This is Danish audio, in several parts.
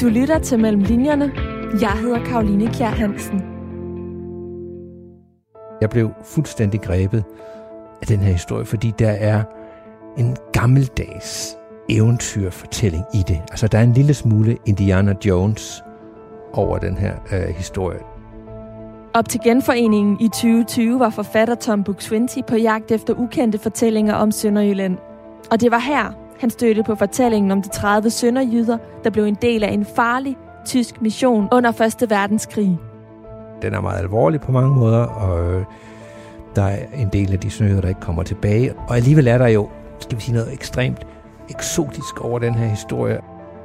Du lytter til Mellem Linjerne. Jeg hedder Karoline Kjær Hansen. Jeg blev fuldstændig grebet af den her historie, fordi der er en gammeldags eventyrfortælling i det. Altså, der er en lille smule Indiana Jones over den her øh, historie. Op til genforeningen i 2020 var forfatter Tom Buk-Swienty på jagt efter ukendte fortællinger om Sønderjylland. Og det var her, han stødte på fortællingen om de 30 sønderjyder, der blev en del af en farlig tysk mission under 1. verdenskrig. Den er meget alvorlig på mange måder, og øh, der er en del af de sønderjyder, der ikke kommer tilbage. Og alligevel er der jo, skal vi sige, noget ekstremt eksotisk over den her historie.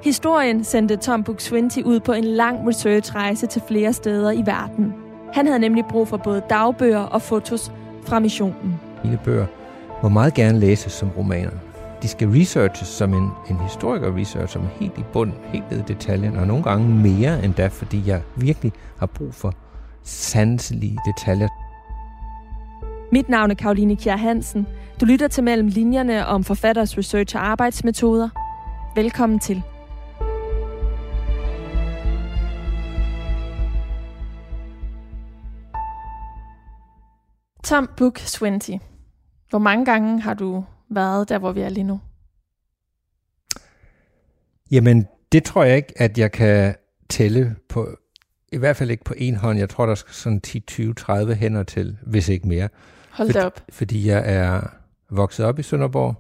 Historien sendte Tom Buk-Swienty ud på en lang researchrejse til flere steder i verden. Han havde nemlig brug for både dagbøger og fotos fra missionen. Mine bøger må meget gerne læses som romaner. De skal researches som en, en historiker research, som helt i bund, helt ned i detaljen, og nogle gange mere end da, fordi jeg virkelig har brug for sanselige detaljer. Mit navn er Karoline Kjær Hansen. Du lytter til Mellem Linjerne om forfatters research og arbejdsmetoder. Velkommen til. Tom Book Swinty. Hvor mange gange har du været der, hvor vi er lige nu? Jamen, det tror jeg ikke, at jeg kan tælle på, i hvert fald ikke på en hånd. Jeg tror, der skal sådan 10, 20, 30 hænder til, hvis ikke mere. Hold det op. Fordi jeg er vokset op i Sønderborg,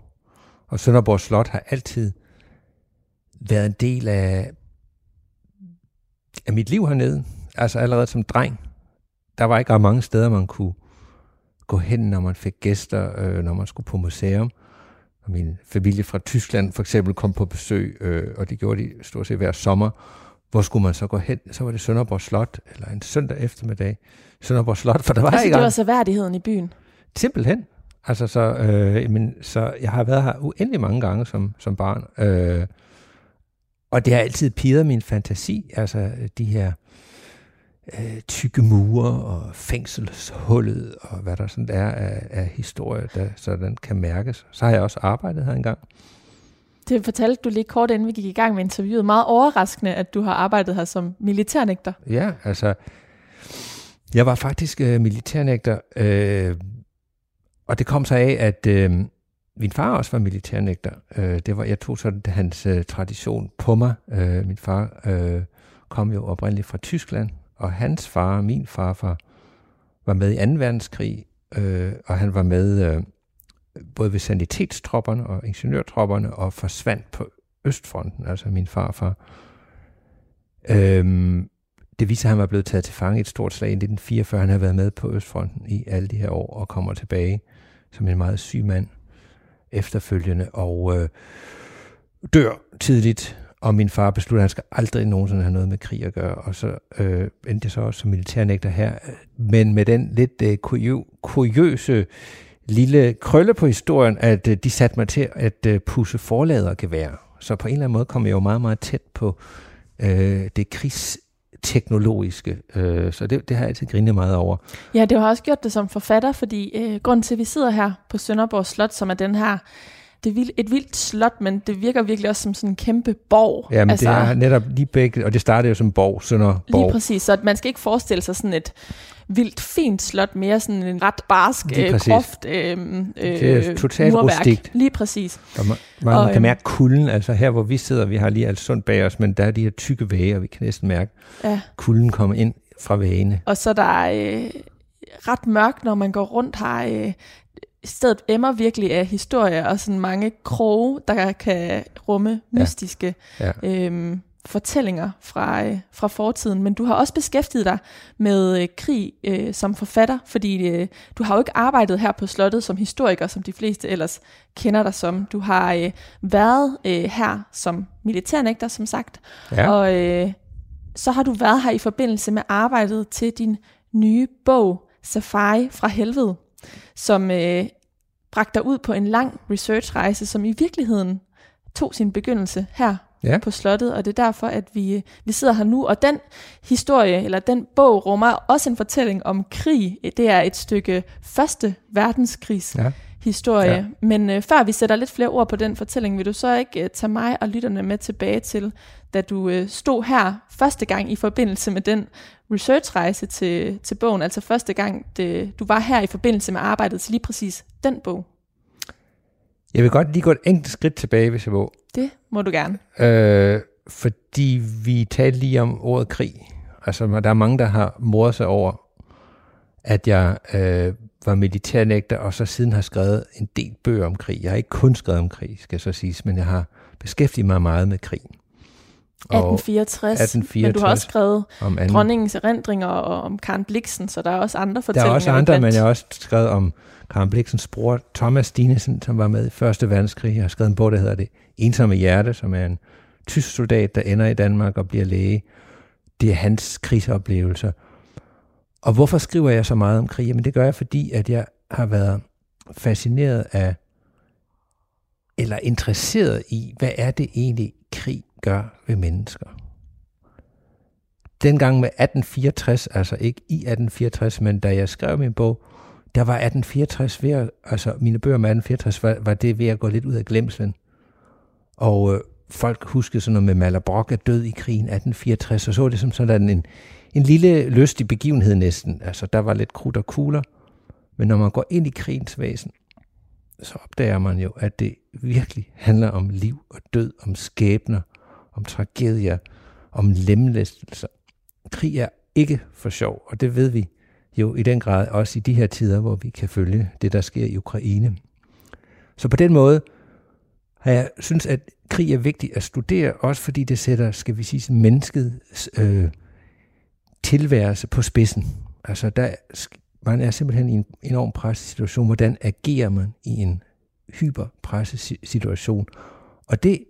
og Sønderborg Slot har altid været en del af, af mit liv hernede. Altså allerede som dreng. Der var ikke ret mange steder, man kunne gå hen, når man fik gæster, øh, når man skulle på museum. Min familie fra Tyskland for eksempel kom på besøg, øh, og det gjorde de stort set hver sommer. Hvor skulle man så gå hen? Så var det Sønderborg Slot, eller en søndag eftermiddag. Sønderborg Slot, for der var altså, ikke det var så værdigheden i byen? Simpelthen. Altså, så, øh, men, så jeg har været her uendelig mange gange som, som barn. Øh, og det har altid piret min fantasi, altså de her øh, tykke mure og fængselshullet og hvad der sådan er af, af historie, der sådan kan mærkes. Så har jeg også arbejdet her engang. Det fortalte du lige kort inden vi gik i gang med interviewet. Meget overraskende, at du har arbejdet her som militærnægter. Ja, altså jeg var faktisk øh, militærnægter, øh, og det kom så af, at øh, min far også var militærnægter. Øh, det var, jeg tog sådan hans øh, tradition på mig. Øh, min far øh, kom jo oprindeligt fra Tyskland, og hans far, min farfar, var med i 2. verdenskrig, øh, og han var med øh, både ved sanitetstropperne og ingeniørtropperne, og forsvandt på Østfronten, altså min farfar. Øhm, det viser, at han var blevet taget til fange i et stort slag i 1944. Han har været med på Østfronten i alle de her år, og kommer tilbage som en meget syg mand efterfølgende, og øh, dør tidligt og min far besluttede, at han skal aldrig nogensinde have noget med krig at gøre, og så øh, endte jeg så også som militærnægter her, men med den lidt øh, kuriøse lille krølle på historien, at øh, de satte mig til at øh, pusse forladergevær. Så på en eller anden måde kom jeg jo meget, meget tæt på øh, det krigsteknologiske, øh, så det, det har jeg altid grinet meget over. Ja, det har også gjort det som forfatter, fordi øh, grunden til, at vi sidder her på Sønderborg Slot, som er den her det er et vildt slot, men det virker virkelig også som sådan en kæmpe borg. Ja, men altså, det er netop lige begge, og det startede jo som borg, Sønderborg. Lige præcis, så man skal ikke forestille sig sådan et vildt fint slot, mere sådan en ret barsk, øh, groft øh, øh, Det er totalt murværk. rustikt. Lige præcis. Og man, man og, kan øhm, mærke kulden, altså her hvor vi sidder, vi har lige alt sundt bag os, men der er de her tykke vægge, og vi kan næsten mærke, ja. kulden kommer ind fra væggene. Og så der er øh, ret mørkt, når man går rundt her. Øh, stedet emmer virkelig af historier og sådan mange kroge, der kan rumme mystiske ja. Ja. Øhm, fortællinger fra, øh, fra fortiden. Men du har også beskæftiget dig med øh, krig øh, som forfatter, fordi øh, du har jo ikke arbejdet her på slottet som historiker, som de fleste ellers kender dig som. Du har øh, været øh, her som militærnægter, som sagt, ja. og øh, så har du været her i forbindelse med arbejdet til din nye bog, Safari fra helvede som øh, bragte dig ud på en lang researchrejse, som i virkeligheden tog sin begyndelse her ja. på slottet, og det er derfor, at vi, øh, vi sidder her nu. Og den historie, eller den bog, rummer også en fortælling om krig. Det er et stykke første verdenskrigs ja. Historie. Ja. Men øh, før vi sætter lidt flere ord på den fortælling, vil du så ikke øh, tage mig og lytterne med tilbage til, da du øh, stod her første gang i forbindelse med den researchrejse til, til bogen, altså første gang det, du var her i forbindelse med arbejdet til lige præcis den bog? Jeg vil godt lige gå et enkelt skridt tilbage, hvis jeg må. Det må du gerne. Øh, fordi vi talte lige om ordet krig. Altså, der er mange, der har mordet sig over, at jeg øh, var militærnægter, og så siden har skrevet en del bøger om krig. Jeg har ikke kun skrevet om krig, skal jeg så sige, men jeg har beskæftiget mig meget med krig. 1864, 1864, men du har også skrevet om anden. dronningens erindringer og om Karen Bliksen, så der er også andre fortællinger. Der er også andre, men jeg har også skrevet om Karen Bliksens bror Thomas Stinesen, som var med i Første Verdenskrig. Jeg har skrevet en bog, der hedder Det Ensomme Hjerte, som er en tysk soldat, der ender i Danmark og bliver læge. Det er hans krigsoplevelser. Og hvorfor skriver jeg så meget om krig? Jamen det gør jeg, fordi at jeg har været fascineret af, eller interesseret i, hvad er det egentlig, krig gør ved mennesker? Dengang med 1864, altså ikke i 1864, men da jeg skrev min bog, der var 1864 ved at, altså mine bøger med 1864, var, var det ved at gå lidt ud af glemslen. Og øh, folk huskede sådan noget med Malabrock er død i krigen 1864, og så det som sådan en, en lille lystig begivenhed næsten. Altså, der var lidt krudt og kugler. Men når man går ind i krigens væsen, så opdager man jo, at det virkelig handler om liv og død, om skæbner, om tragedier, om lemlæstelser. Krig er ikke for sjov, og det ved vi jo i den grad også i de her tider, hvor vi kan følge det, der sker i Ukraine. Så på den måde har jeg synes, at krig er vigtigt at studere, også fordi det sætter, skal vi sige, menneskets øh, tilværelse på spidsen. Altså, der, man er simpelthen i en enorm pressesituation. Hvordan agerer man i en hyperpressesituation? Og det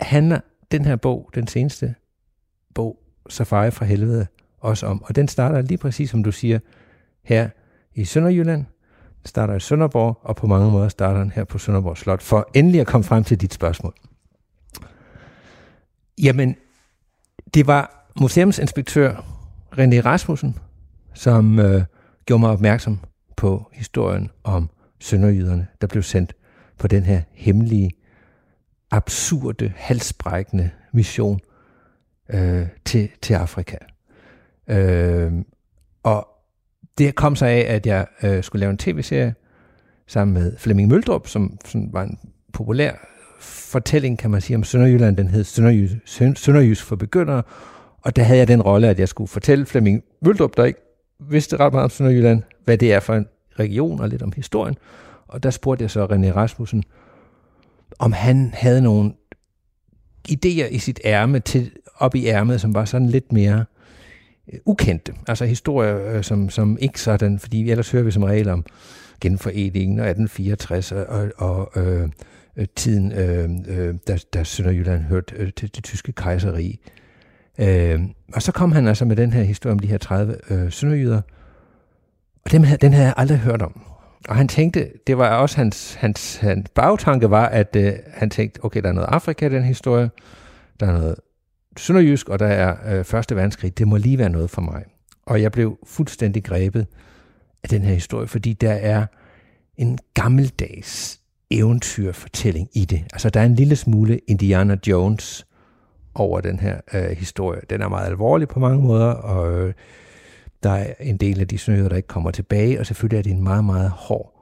handler den her bog, den seneste bog, Safari fra helvede, også om. Og den starter lige præcis, som du siger, her i Sønderjylland, den starter i Sønderborg, og på mange måder starter den her på Sønderborg Slot, for endelig at komme frem til dit spørgsmål. Jamen, det var museumsinspektør René Rasmussen, som øh, gjorde mig opmærksom på historien om sønderjyderne, der blev sendt på den her hemmelige, absurde, halsbrækkende mission øh, til, til Afrika. Øh, og det kom så af, at jeg øh, skulle lave en tv-serie sammen med Flemming Møldrup, som, som var en populær fortælling, kan man sige, om Sønderjylland. Den hed Sønderjys, Sønderjys for begyndere, og der havde jeg den rolle, at jeg skulle fortælle Flemming Møldrup, der ikke vidste ret meget om Sønderjylland, hvad det er for en region og lidt om historien. Og der spurgte jeg så René Rasmussen, om han havde nogle idéer i sit ærme til, op i ærmet, som var sådan lidt mere øh, ukendte. Altså historier, øh, som, som ikke sådan, fordi ellers hører vi som regel om genforeningen og 1864 og, og øh, øh, tiden, øh, øh, da, da Sønderjylland hørte øh, til det tyske kejseri. Øh, og så kom han altså med den her historie om de her 30 øh, sønderjyder, og den, den havde jeg aldrig hørt om. Og han tænkte, det var også hans, hans, hans bagtanke var, at øh, han tænkte, okay, der er noget Afrika i den historie, der er noget sønderjysk, og der er øh, Første Verdenskrig. Det må lige være noget for mig. Og jeg blev fuldstændig grebet af den her historie, fordi der er en gammeldags eventyrfortælling i det. Altså, der er en lille smule Indiana Jones over den her øh, historie. Den er meget alvorlig på mange måder, og øh, der er en del af de snøder, der ikke kommer tilbage, og selvfølgelig er det en meget, meget hård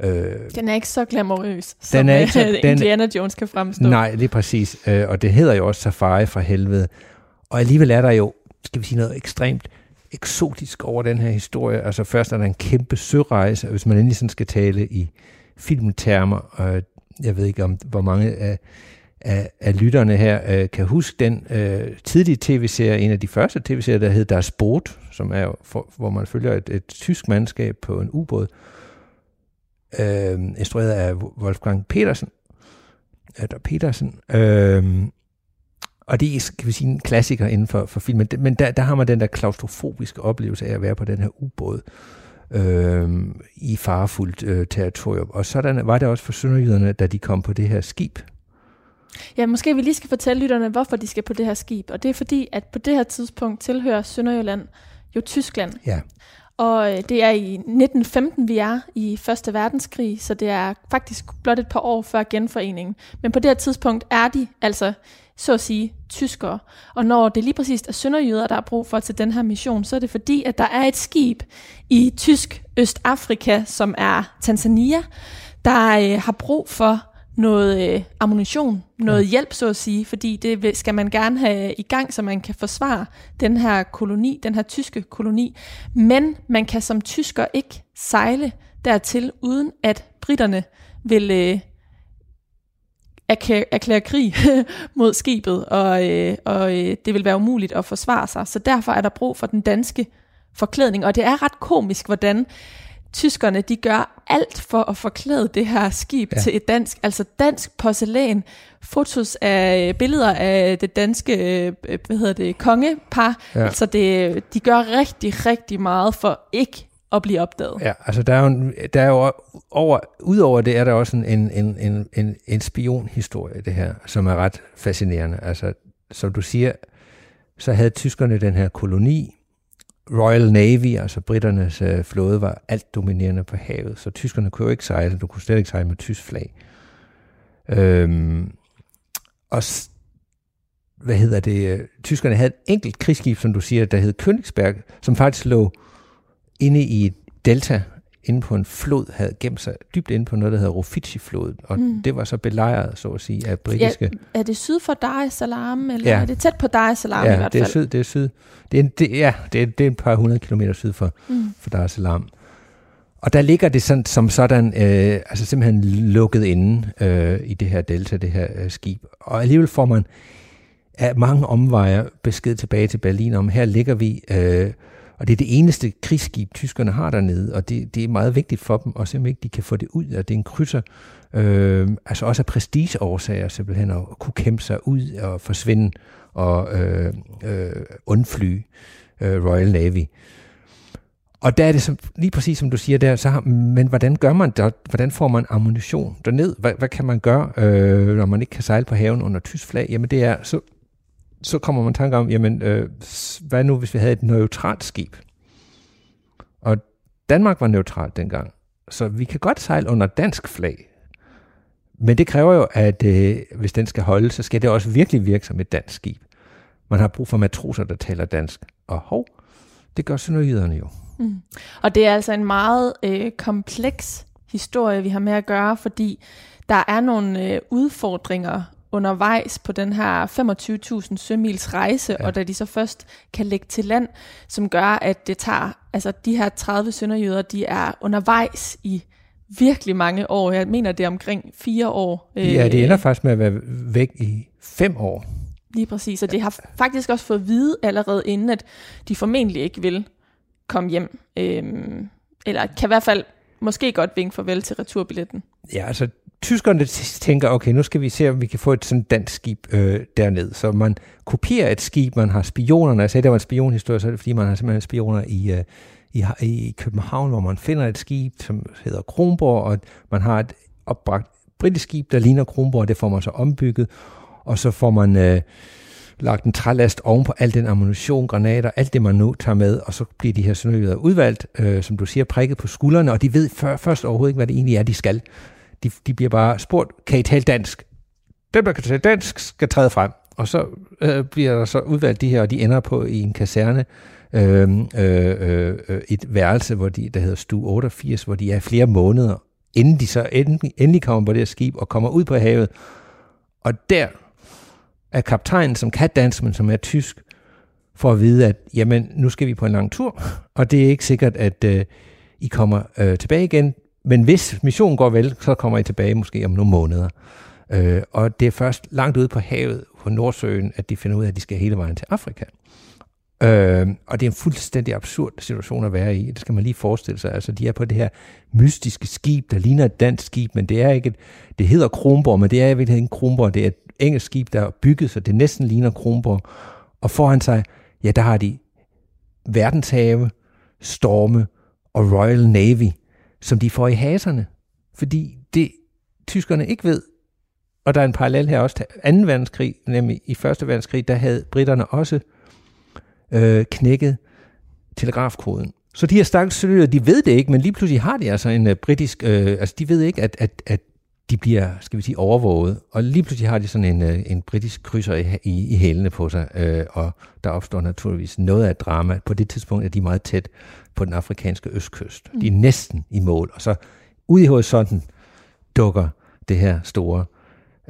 Øh, den er ikke så glamourøs, som den er ikke så, den, Indiana Jones kan fremstå. Nej, lige præcis. Øh, og det hedder jo også Safari fra helvede. Og alligevel er der jo, skal vi sige noget ekstremt eksotisk over den her historie. Altså først er der en kæmpe sørejse, hvis man endelig sådan skal tale i filmtermer. Og jeg ved ikke, om hvor mange af, af, af lytterne her øh, kan huske den øh, tidlige tv-serie, en af de første tv-serier, der hed Der Boot, som er for, hvor man følger et, et tysk mandskab på en ubåd, øh, instrueret af Wolfgang Petersen, eller Petersen, øh, og det er, kan vi sige, en klassiker inden for, for filmen, men der, der har man den der klaustrofobiske oplevelse af at være på den her ubåd øh, i farefuldt øh, territorium. Og sådan var det også for sønderjyderne, da de kom på det her skib. Ja, måske vi lige skal fortælle lytterne, hvorfor de skal på det her skib. Og det er fordi, at på det her tidspunkt tilhører Sønderjylland jo Tyskland. Ja. Og øh, det er i 1915, vi er i Første Verdenskrig, så det er faktisk blot et par år før genforeningen. Men på det her tidspunkt er de altså, så at sige, tyskere. Og når det lige præcis er sønderjyder, der er brug for til den her mission, så er det fordi, at der er et skib i tysk Østafrika, som er Tanzania, der øh, har brug for noget øh, ammunition, noget ja. hjælp, så at sige, fordi det skal man gerne have i gang, så man kan forsvare den her koloni, den her tyske koloni. Men man kan som tysker ikke sejle dertil, uden at britterne vil øh, erklære, erklære krig mod skibet, og, øh, og øh, det vil være umuligt at forsvare sig. Så derfor er der brug for den danske forklædning, og det er ret komisk, hvordan tyskerne, de gør alt for at forklæde det her skib ja. til et dansk, altså dansk porcelæn, fotos af billeder af det danske, øh, hvad hedder det, kongepar. Ja. Altså det, de gør rigtig, rigtig meget for ikke at blive opdaget. Ja, altså der er jo, der er jo over, udover det er der også en, en, en, en, en spionhistorie, det her, som er ret fascinerende. Altså, som du siger, så havde tyskerne den her koloni, Royal Navy, altså britternes øh, flåde, var alt dominerende på havet, så tyskerne kunne jo ikke sejle, du kunne slet ikke sejle med tysk flag. Øhm, og hvad hedder det, tyskerne havde et enkelt krigsskib, som du siger, der hed Königsberg, som faktisk lå inde i et delta inde på en flod, havde gemt sig dybt inde på noget, der hedder Rufiji-floden, og mm. det var så belejret, så at sige, af britiske... Ja, er det syd for Dar es Salaam, eller ja. er det tæt på Dar es Salaam ja, i hvert fald? det er syd, det er syd. Det er, det, ja, det er, det er et par hundrede kilometer syd for, mm. for Dar es Salaam. Og der ligger det sådan, som sådan, øh, altså simpelthen lukket inde øh, i det her delta, det her øh, skib. Og alligevel får man af mange omveje besked tilbage til Berlin om, her ligger vi... Øh, og det er det eneste krigsskib, tyskerne har dernede, og det, det er meget vigtigt for dem, og simpelthen ikke de kan få det ud, at det er en krydser, øh, altså også af prestigeårsager simpelthen, at kunne kæmpe sig ud og forsvinde og øh, øh, undfly øh, Royal Navy. Og der er det som, lige præcis som du siger der, så har, men hvordan gør man der, Hvordan får man ammunition derned? Hvad, hvad kan man gøre, øh, når man ikke kan sejle på haven under tysk flag? Jamen det er, så så kommer man tanke om, jamen, øh, hvad nu, hvis vi havde et neutralt skib? Og Danmark var neutralt dengang, så vi kan godt sejle under dansk flag. Men det kræver jo, at øh, hvis den skal holde, så skal det også virkelig virke som et dansk skib. Man har brug for matroser, der taler dansk. Og hov, det gør sønderjyderne jo. Mm. Og det er altså en meget øh, kompleks historie, vi har med at gøre, fordi der er nogle øh, udfordringer undervejs på den her 25.000 sømils rejse, ja. og da de så først kan lægge til land, som gør, at det tager, altså de her 30 sønderjyder, de er undervejs i virkelig mange år. Jeg mener, det er omkring fire år. Ja, det ender faktisk med at være væk i fem år. Lige præcis, og det har faktisk også fået at vide allerede inden, at de formentlig ikke vil komme hjem. Øhm, eller kan i hvert fald måske godt vinke farvel til returbilletten. Ja, altså tyskerne tænker, okay, nu skal vi se, om vi kan få et sådan dansk skib øh, derned. Så man kopierer et skib, man har spionerne. Jeg sagde, der var en spionhistorie, så er det fordi, man har simpelthen spioner i, øh, i, i København, hvor man finder et skib, som hedder Kronborg, og man har et opbragt britisk skib, der ligner Kronborg, det får man så ombygget, og så får man øh, lagt en trælast oven på al den ammunition, granater, alt det man nu tager med, og så bliver de her sønderjyder udvalgt, øh, som du siger, prikket på skuldrene, og de ved før, først overhovedet ikke, hvad det egentlig er, de skal. De, de bliver bare spurgt, kan I tale dansk? Dem, der kan tale dansk, skal træde frem. Og så øh, bliver der så udvalgt de her, og de ender på i en kaserne, øh, øh, øh, et værelse, hvor de, der hedder Stue 88, hvor de er flere måneder, inden de så endelig, endelig kommer på det her skib og kommer ud på havet. Og der er kaptajnen, som kan dansk, men som er tysk, for at vide, at jamen, nu skal vi på en lang tur, og det er ikke sikkert, at øh, I kommer øh, tilbage igen. Men hvis missionen går vel, så kommer I tilbage måske om nogle måneder. Øh, og det er først langt ude på havet på Nordsøen, at de finder ud af, at de skal hele vejen til Afrika. Øh, og det er en fuldstændig absurd situation at være i. Det skal man lige forestille sig. Altså, de er på det her mystiske skib, der ligner et dansk skib, men det er ikke et, det hedder Kronborg, men det er i virkeligheden Kronborg. Det er et engelsk skib, der er bygget, så det næsten ligner Kronborg. Og foran sig, ja, der har de verdenshave, storme og Royal Navy – som de får i haserne. Fordi det tyskerne ikke ved, og der er en parallel her også til 2. verdenskrig, nemlig i 1. verdenskrig, der havde britterne også øh, knækket telegrafkoden. Så de her stakkels de ved det ikke, men lige pludselig har de altså en øh, britisk, Øh, altså de ved ikke, at, at, at de bliver, skal vi sige, overvåget, og lige pludselig har de sådan en, uh, en britisk krydser i, i, i hælene på sig, uh, og der opstår naturligvis noget af drama. På det tidspunkt er de meget tæt på den afrikanske østkyst. Mm. De er næsten i mål, og så ude i horisonten dukker det her store,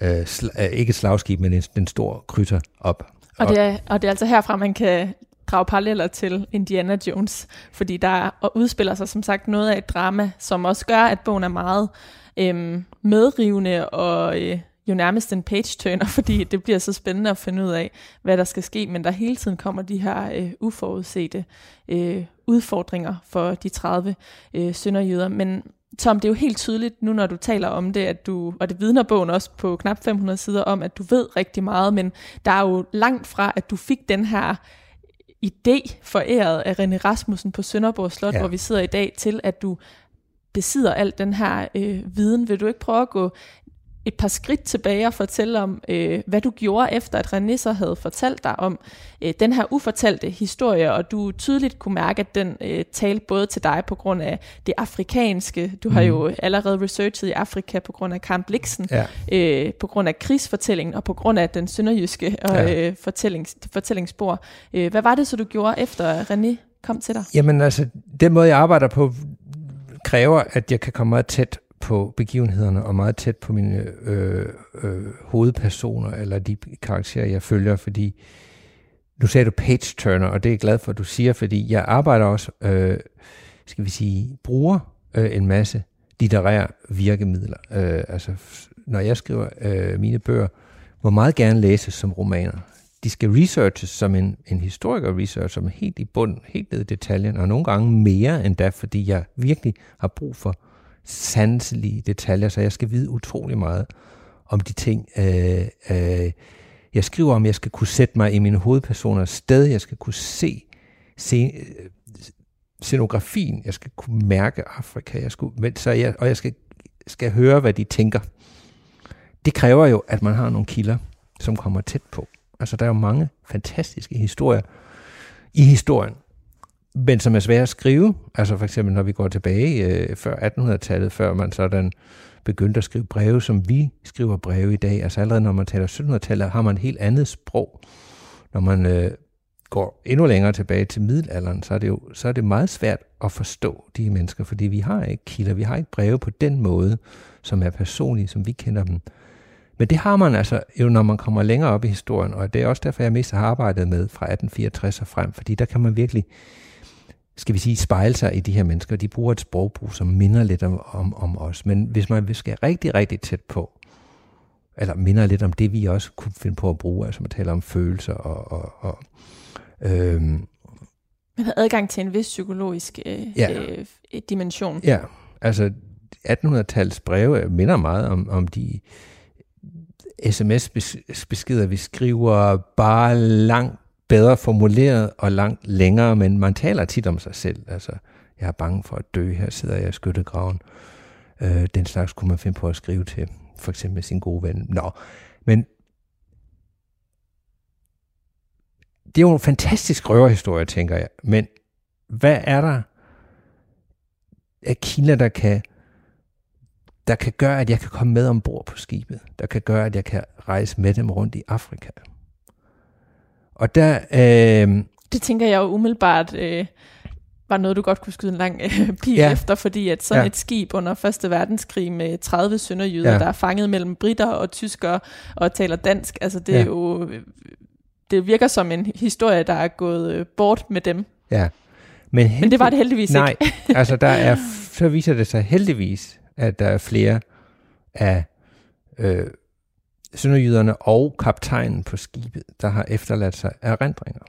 uh, sl- uh, ikke slagskib, men en, den store krydser op. Og det, er, og det er altså herfra, man kan drage paralleller til Indiana Jones, fordi der udspiller sig som sagt noget af et drama, som også gør, at bogen er meget øhm, medrivende og øh, jo nærmest en page-turner, fordi det bliver så spændende at finde ud af, hvad der skal ske, men der hele tiden kommer de her øh, uforudsete øh, udfordringer for de 30 øh, sønderjyder. Men Tom, det er jo helt tydeligt nu, når du taler om det, at du, og det vidner bogen også på knap 500 sider om, at du ved rigtig meget, men der er jo langt fra, at du fik den her idé foræret af René Rasmussen på Sønderborg Slot, ja. hvor vi sidder i dag, til at du besidder al den her øh, viden. Vil du ikke prøve at gå et par skridt tilbage og fortælle om, øh, hvad du gjorde efter, at René så havde fortalt dig om øh, den her ufortalte historie, og du tydeligt kunne mærke, at den øh, talte både til dig på grund af det afrikanske. Du mm. har jo allerede researchet i Afrika på grund af Camp Blixen, ja. øh, på grund af krigsfortællingen og på grund af den sønderjyske ja. øh, fortællings, fortællingsspor. Øh, hvad var det så, du gjorde efter René kom til dig? Jamen altså, den måde jeg arbejder på, kræver, at jeg kan komme meget tæt på begivenhederne og meget tæt på mine øh, øh, hovedpersoner eller de karakterer, jeg følger, fordi nu sagde du page turner, og det er jeg glad for, at du siger, fordi jeg arbejder også, øh, skal vi sige, bruger øh, en masse litterære virkemidler. Øh, altså, når jeg skriver øh, mine bøger, må meget gerne læses som romaner. De skal researches som en, en historiker research, som helt i bund, helt ned i detaljen, og nogle gange mere end da, fordi jeg virkelig har brug for sanselige detaljer, så jeg skal vide utrolig meget om de ting, øh, øh, jeg skriver om. Jeg skal kunne sætte mig i mine hovedpersoners sted, jeg skal kunne se, se øh, scenografien, jeg skal kunne mærke Afrika, jeg skulle, men, så jeg, og jeg skal, skal høre, hvad de tænker. Det kræver jo, at man har nogle kilder, som kommer tæt på. Altså, der er jo mange fantastiske historier i historien, men som er svære at skrive. Altså for eksempel, når vi går tilbage øh, før 1800-tallet, før man sådan begyndte at skrive breve, som vi skriver breve i dag. Altså allerede når man taler 1700-tallet, har man et helt andet sprog. Når man øh, går endnu længere tilbage til middelalderen, så er, det jo så er det meget svært at forstå de mennesker, fordi vi har ikke kilder, vi har ikke breve på den måde, som er personlige, som vi kender dem. Men det har man altså jo, når man kommer længere op i historien, og det er også derfor, jeg mest har arbejdet med fra 1864 og frem, fordi der kan man virkelig skal vi sige, spejle sig i de her mennesker. De bruger et sprogbrug, som minder lidt om, om, om os. Men hvis man skal rigtig, rigtig tæt på, eller minder lidt om det, vi også kunne finde på at bruge, altså man taler om følelser og, og, og øhm, man har adgang til en vis psykologisk øh, ja. øh, dimension. Ja, altså 1800-tals breve minder meget om, om de sms-beskeder, vi skriver bare langt bedre formuleret og langt længere, men man taler tit om sig selv. Altså, jeg er bange for at dø, her sidder jeg i skyttegraven. Øh, den slags kunne man finde på at skrive til, for eksempel sin gode ven. Nå, men det er jo en fantastisk røverhistorie, tænker jeg. Men hvad er der af kilder, der kan, der kan gøre, at jeg kan komme med ombord på skibet? Der kan gøre, at jeg kan rejse med dem rundt i Afrika? Og der... Øh, det tænker jeg jo umiddelbart øh, var noget, du godt kunne skyde en lang øh, pil ja. efter, fordi at sådan ja. et skib under 1. verdenskrig med 30 sønderjyder, ja. der er fanget mellem britter og tyskere og taler dansk, altså det ja. er jo... Det virker som en historie, der er gået øh, bort med dem. Ja. Men, Men det var det heldigvis nej, ikke. Nej, altså der er, så viser det sig heldigvis, at der er flere af øh, sønderjyderne og kaptajnen på skibet, der har efterladt sig erindringer.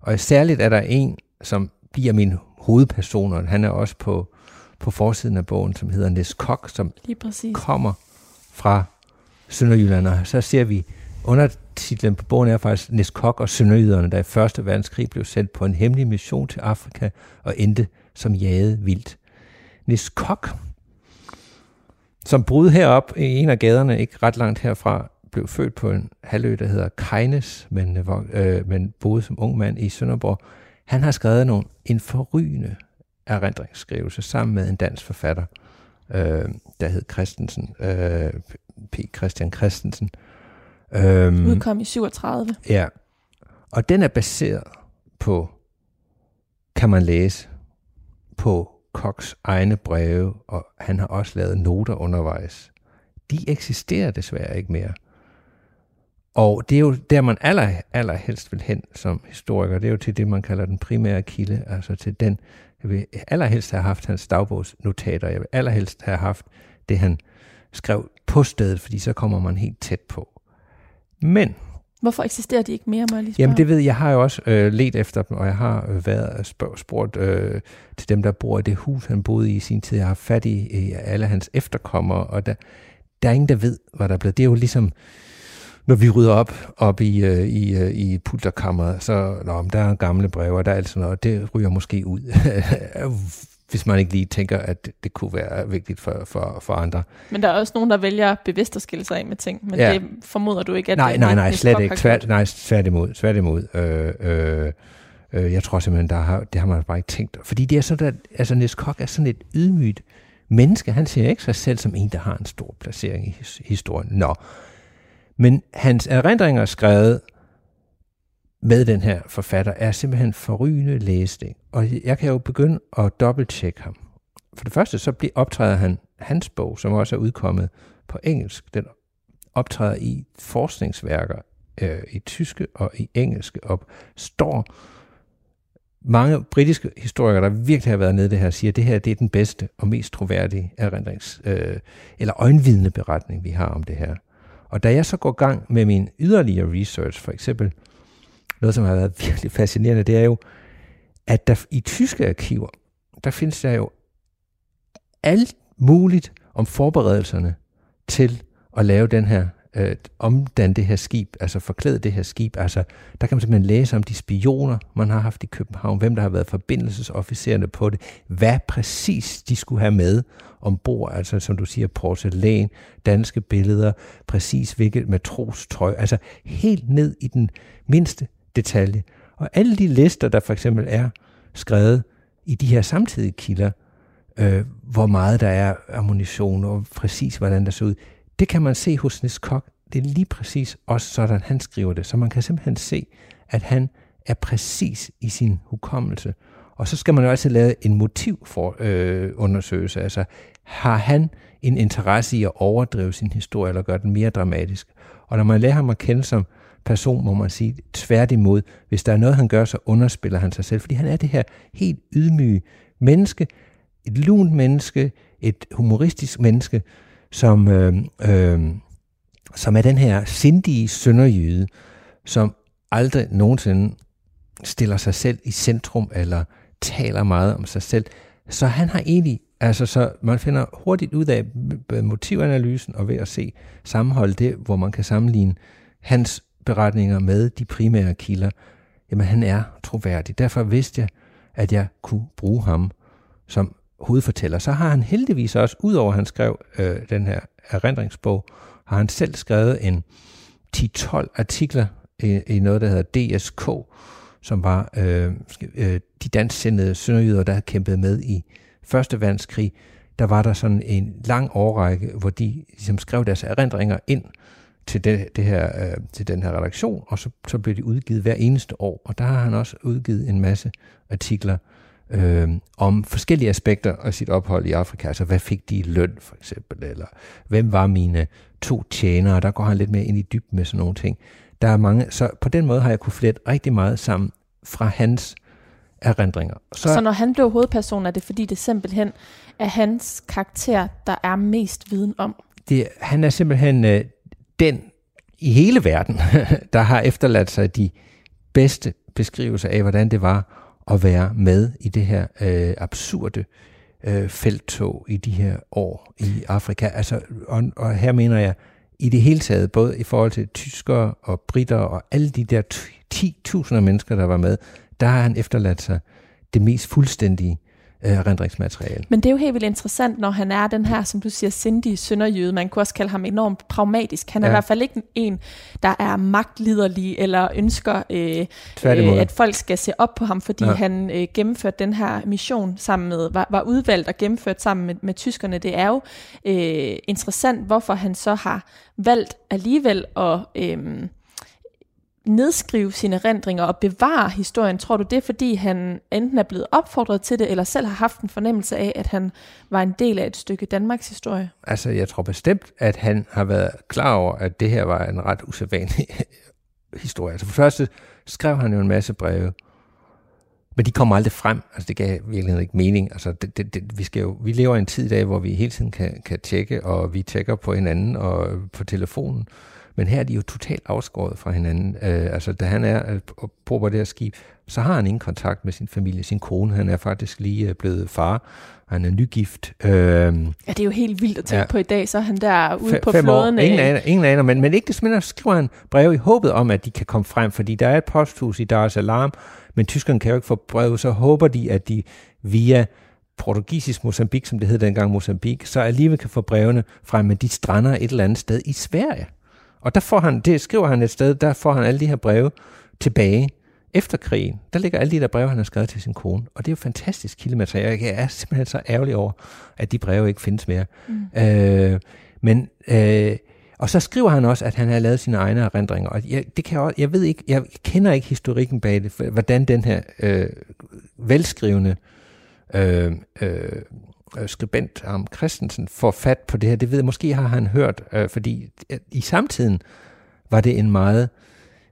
Og særligt er der en, som bliver min hovedperson, og han er også på, på forsiden af bogen, som hedder Nes Kok, som kommer fra Sønderjylland. Og så ser vi, undertitlen på bogen er faktisk Nes Kok og Sønderjyderne, der i Første Verdenskrig blev sendt på en hemmelig mission til Afrika og endte som jaget vildt. Nes Kok som brud herop i en af gaderne, ikke ret langt herfra, blev født på en halvø, der hedder Kejnes, men, øh, men boede som ung mand i Sønderborg. Han har skrevet nogle, en forrygende erindringsskrivelse sammen med en dansk forfatter, øh, der hed Christensen, øh, P. Christian Christensen. Øh, Udkom i 37. Ja, og den er baseret på, kan man læse, på Koks egne breve, og han har også lavet noter undervejs. De eksisterer desværre ikke mere. Og det er jo der, man aller, aller helst vil hen som historiker. Det er jo til det, man kalder den primære kilde, altså til den, jeg vil allerhelst have haft hans dagbogsnotater. Jeg vil allerhelst have haft det, han skrev på stedet, fordi så kommer man helt tæt på. Men Hvorfor eksisterer de ikke mere, må jeg lige spørge? Jamen det ved jeg, jeg har jo også øh, let efter dem, og jeg har øh, været spurgt, spurgt øh, til dem, der bor i det hus, han boede i i sin tid. Jeg har fat i, i alle hans efterkommere, og der, der er ingen, der ved, hvad der er blevet. Det er jo ligesom, når vi rydder op, op i, øh, i, øh, i pulterkammeret, så nå, der er gamle breve, og der er alt sådan noget, og det ryger måske ud. hvis man ikke lige tænker, at det kunne være vigtigt for, for, for andre. Men der er også nogen, der vælger bevidst at skille sig af med ting, men ja. det formoder du ikke, at nej, det Nej, nej, slet ikke. Tvært, nej, tværtimod. tværtimod. Øh, øh, øh, jeg tror simpelthen, der har, det har man bare ikke tænkt. Fordi det er sådan, at altså Niels Kok er sådan et ydmygt menneske. Han ser ikke sig selv som en, der har en stor placering i historien. Nå. Men hans erindringer er skrevet med den her forfatter er simpelthen forrygende læsning. Og jeg kan jo begynde at dobbelttjekke ham. For det første så optræder han hans bog, som også er udkommet på engelsk. Den optræder i forskningsværker øh, i tyske og i engelske, og står mange britiske historikere, der virkelig har været nede i det her, siger, at det her det er den bedste og mest troværdige erindrings, øh, eller øjenvidende beretning, vi har om det her. Og da jeg så går gang med min yderligere research, for eksempel noget, som har været virkelig fascinerende, det er jo, at der i tyske arkiver, der findes der jo alt muligt om forberedelserne til at lave den her, øh, omdanne det her skib, altså forklæde det her skib. Altså, der kan man simpelthen læse om de spioner, man har haft i København, hvem der har været forbindelsesofficererne på det, hvad præcis de skulle have med ombord, altså som du siger, porcelæn, danske billeder, præcis hvilket matrostøj, altså helt ned i den mindste detalje. Og alle de lister, der for eksempel er skrevet i de her samtidige kilder, øh, hvor meget der er ammunition og præcis hvordan der ser ud, det kan man se hos Nis Kok. Det er lige præcis også sådan, han skriver det. Så man kan simpelthen se, at han er præcis i sin hukommelse. Og så skal man jo altid lave en motiv for øh, undersøgelse. Altså, har han en interesse i at overdrive sin historie, eller gøre den mere dramatisk? Og når man lærer ham at kende som person, må man sige, tværtimod. Hvis der er noget, han gør, så underspiller han sig selv, fordi han er det her helt ydmyge menneske, et lunt menneske, et humoristisk menneske, som, øh, øh, som er den her sindige sønderjyde, som aldrig nogensinde stiller sig selv i centrum, eller taler meget om sig selv. Så han har egentlig, altså så man finder hurtigt ud af motivanalysen, og ved at se sammenhold det, hvor man kan sammenligne hans beretninger med de primære kilder, jamen han er troværdig. Derfor vidste jeg, at jeg kunne bruge ham som hovedfortæller. Så har han heldigvis også, udover at han skrev øh, den her erindringsbog, har han selv skrevet en 10-12 artikler i, i noget, der hedder DSK, som var øh, øh, de danssindede sønderjyder, der havde kæmpet med i Første verdenskrig. Der var der sådan en lang årrække, hvor de ligesom skrev deres erindringer ind, til, det, det her, øh, til den her redaktion, og så, så blev de udgivet hver eneste år. Og der har han også udgivet en masse artikler øh, om forskellige aspekter af sit ophold i Afrika. Altså, hvad fik de i løn, for eksempel? Eller hvem var mine to tjenere? Der går han lidt mere ind i dybden med sådan nogle ting. Der er mange, så på den måde har jeg kunne flette rigtig meget sammen fra hans erindringer. Så, så når han blev hovedperson, er det fordi det simpelthen er hans karakter, der er mest viden om? Det, han er simpelthen øh, den i hele verden, der har efterladt sig de bedste beskrivelser af, hvordan det var at være med i det her øh, absurde øh, felttog i de her år i Afrika. Altså, og, og her mener jeg i det hele taget, både i forhold til tyskere og britter og alle de der 10.000 mennesker, der var med, der har han efterladt sig det mest fuldstændige øh, rendringsmateriale. Men det er jo helt vildt interessant, når han er den her, som du siger, sindige sønderjyde. Man kunne også kalde ham enormt pragmatisk. Han er ja. i hvert fald ikke en, der er magtliderlig eller ønsker, øh, øh, at folk skal se op på ham, fordi ja. han øh, gennemførte den her mission sammen med, var, var udvalgt og gennemført sammen med, med tyskerne. Det er jo øh, interessant, hvorfor han så har valgt alligevel at... Øh, nedskrive sine erindringer og bevare historien? Tror du det er, fordi han enten er blevet opfordret til det, eller selv har haft en fornemmelse af, at han var en del af et stykke Danmarks historie? Altså, jeg tror bestemt, at han har været klar over, at det her var en ret usædvanlig historie. Altså for det første skrev han jo en masse breve, men de kommer aldrig frem. Altså det gav virkelig ikke mening. Altså det, det, det, vi, skal jo, vi lever i en tid i dag, hvor vi hele tiden kan, kan tjekke, og vi tjekker på hinanden og på telefonen. Men her er de jo totalt afskåret fra hinanden. Øh, altså, da han er øh, på på det her skib, så har han ingen kontakt med sin familie, sin kone. Han er faktisk lige øh, blevet far. Han er nygift. Øh, ja, det er jo helt vildt at tænke ja, på i dag. Så er han der ude på flåden. Ingen aner, ingen aner men, men ikke desværre skriver han brev i håbet om, at de kan komme frem, fordi der er et posthus i Dar es Salaam, men tyskerne kan jo ikke få brev, så håber de, at de via portugisisk Mozambique, som det hed dengang Mozambique, så alligevel kan få brevene frem, men de strander et eller andet sted i Sverige. Og der får han, det skriver han et sted, der får han alle de her breve tilbage efter krigen. Der ligger alle de der breve, han har skrevet til sin kone. Og det er jo fantastisk kildemateriale. Jeg er simpelthen så ærgerlig over, at de breve ikke findes mere. Mm. Øh, men, øh, og så skriver han også, at han har lavet sine egne erindringer. Og jeg, det kan jeg, også, jeg ved ikke, jeg kender ikke historikken bag det, hvordan den her øh, velskrivende øh, øh, øh, skribent Arm Christensen får fat på det her. Det ved jeg, måske har han hørt, øh, fordi øh, i samtiden var det en meget,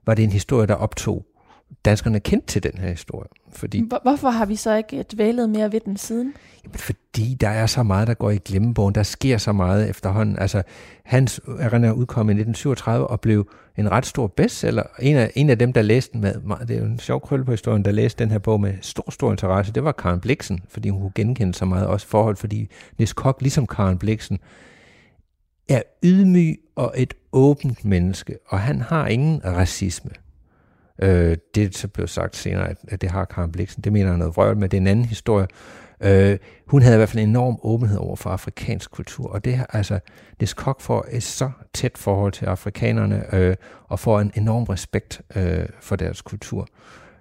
var det en historie, der optog danskerne kendt til den her historie. Fordi, Hvorfor har vi så ikke dvælet mere ved den siden? Jamen, fordi der er så meget, der går i glemmebogen. Der sker så meget efterhånden. Altså, hans er udkom i 1937 og blev en ret stor bestseller. En af, en af dem, der læste den med, det er jo en sjov krølle på historien, der læste den her bog med stor, stor interesse, det var Karen Bliksen, fordi hun kunne genkende så meget også forhold, fordi Nis Kok, ligesom Karen Bliksen, er ydmyg og et åbent menneske, og han har ingen racisme. Øh, det er så blevet sagt senere, at, at det har Karen Bliksen. Det mener jeg noget vrøvl med. Det er en anden historie. Øh, hun havde i hvert fald en enorm åbenhed over for afrikansk kultur, og det altså, Nis Kok får et så tæt forhold til afrikanerne, øh, og får en enorm respekt øh, for deres kultur.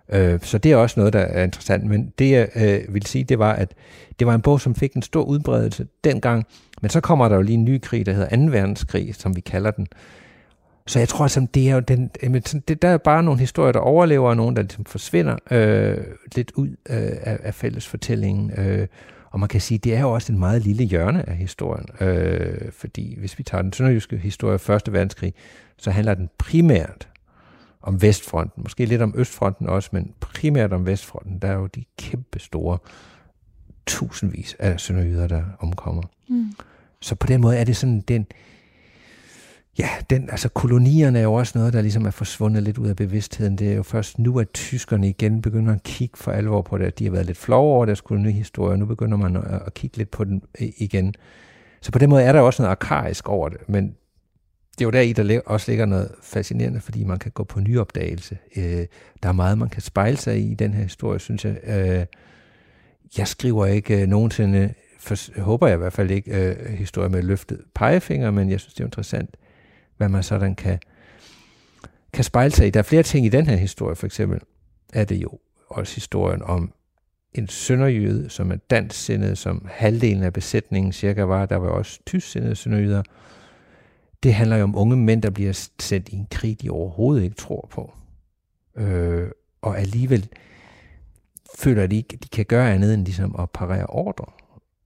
Øh, så det er også noget, der er interessant. Men det jeg øh, vil sige, det var, at det var en bog, som fik en stor udbredelse dengang, men så kommer der jo lige en ny krig, der hedder 2. verdenskrig, som vi kalder den, så jeg tror, at det er jo den, det, der er bare nogle historier, der overlever, og nogle, der ligesom forsvinder øh, lidt ud øh, af, af fælles fortællingen. Øh, og man kan sige, det er jo også en meget lille hjørne af historien. Øh, fordi hvis vi tager den sønderjyske historie af 1. verdenskrig, så handler den primært om Vestfronten. Måske lidt om Østfronten også, men primært om Vestfronten. Der er jo de kæmpe store tusindvis af sønderjyder, der omkommer. Mm. Så på den måde er det sådan, den, Ja, den, altså kolonierne er jo også noget, der ligesom er forsvundet lidt ud af bevidstheden. Det er jo først nu, at tyskerne igen begynder at kigge for alvor på det. De har været lidt flove over deres kolonihistorie, og nu begynder man at, at kigge lidt på den øh, igen. Så på den måde er der også noget arkaisk over det, men det er jo der i, der også ligger noget fascinerende, fordi man kan gå på nyopdagelse. Øh, der er meget, man kan spejle sig i i den her historie, synes jeg. Øh, jeg skriver ikke øh, nogensinde, for, håber jeg i hvert fald ikke, øh, historie med løftet pegefinger, men jeg synes, det er interessant hvad man sådan kan, kan spejle sig i. Der er flere ting i den her historie, for eksempel er det jo også historien om en sønderjyde, som er dansksindet, som halvdelen af besætningen cirka var, der var også tysksindede sønderjyder. Det handler jo om unge mænd, der bliver sendt i en krig, de overhovedet ikke tror på. Øh, og alligevel føler de ikke, de kan gøre andet end ligesom at parere ordre.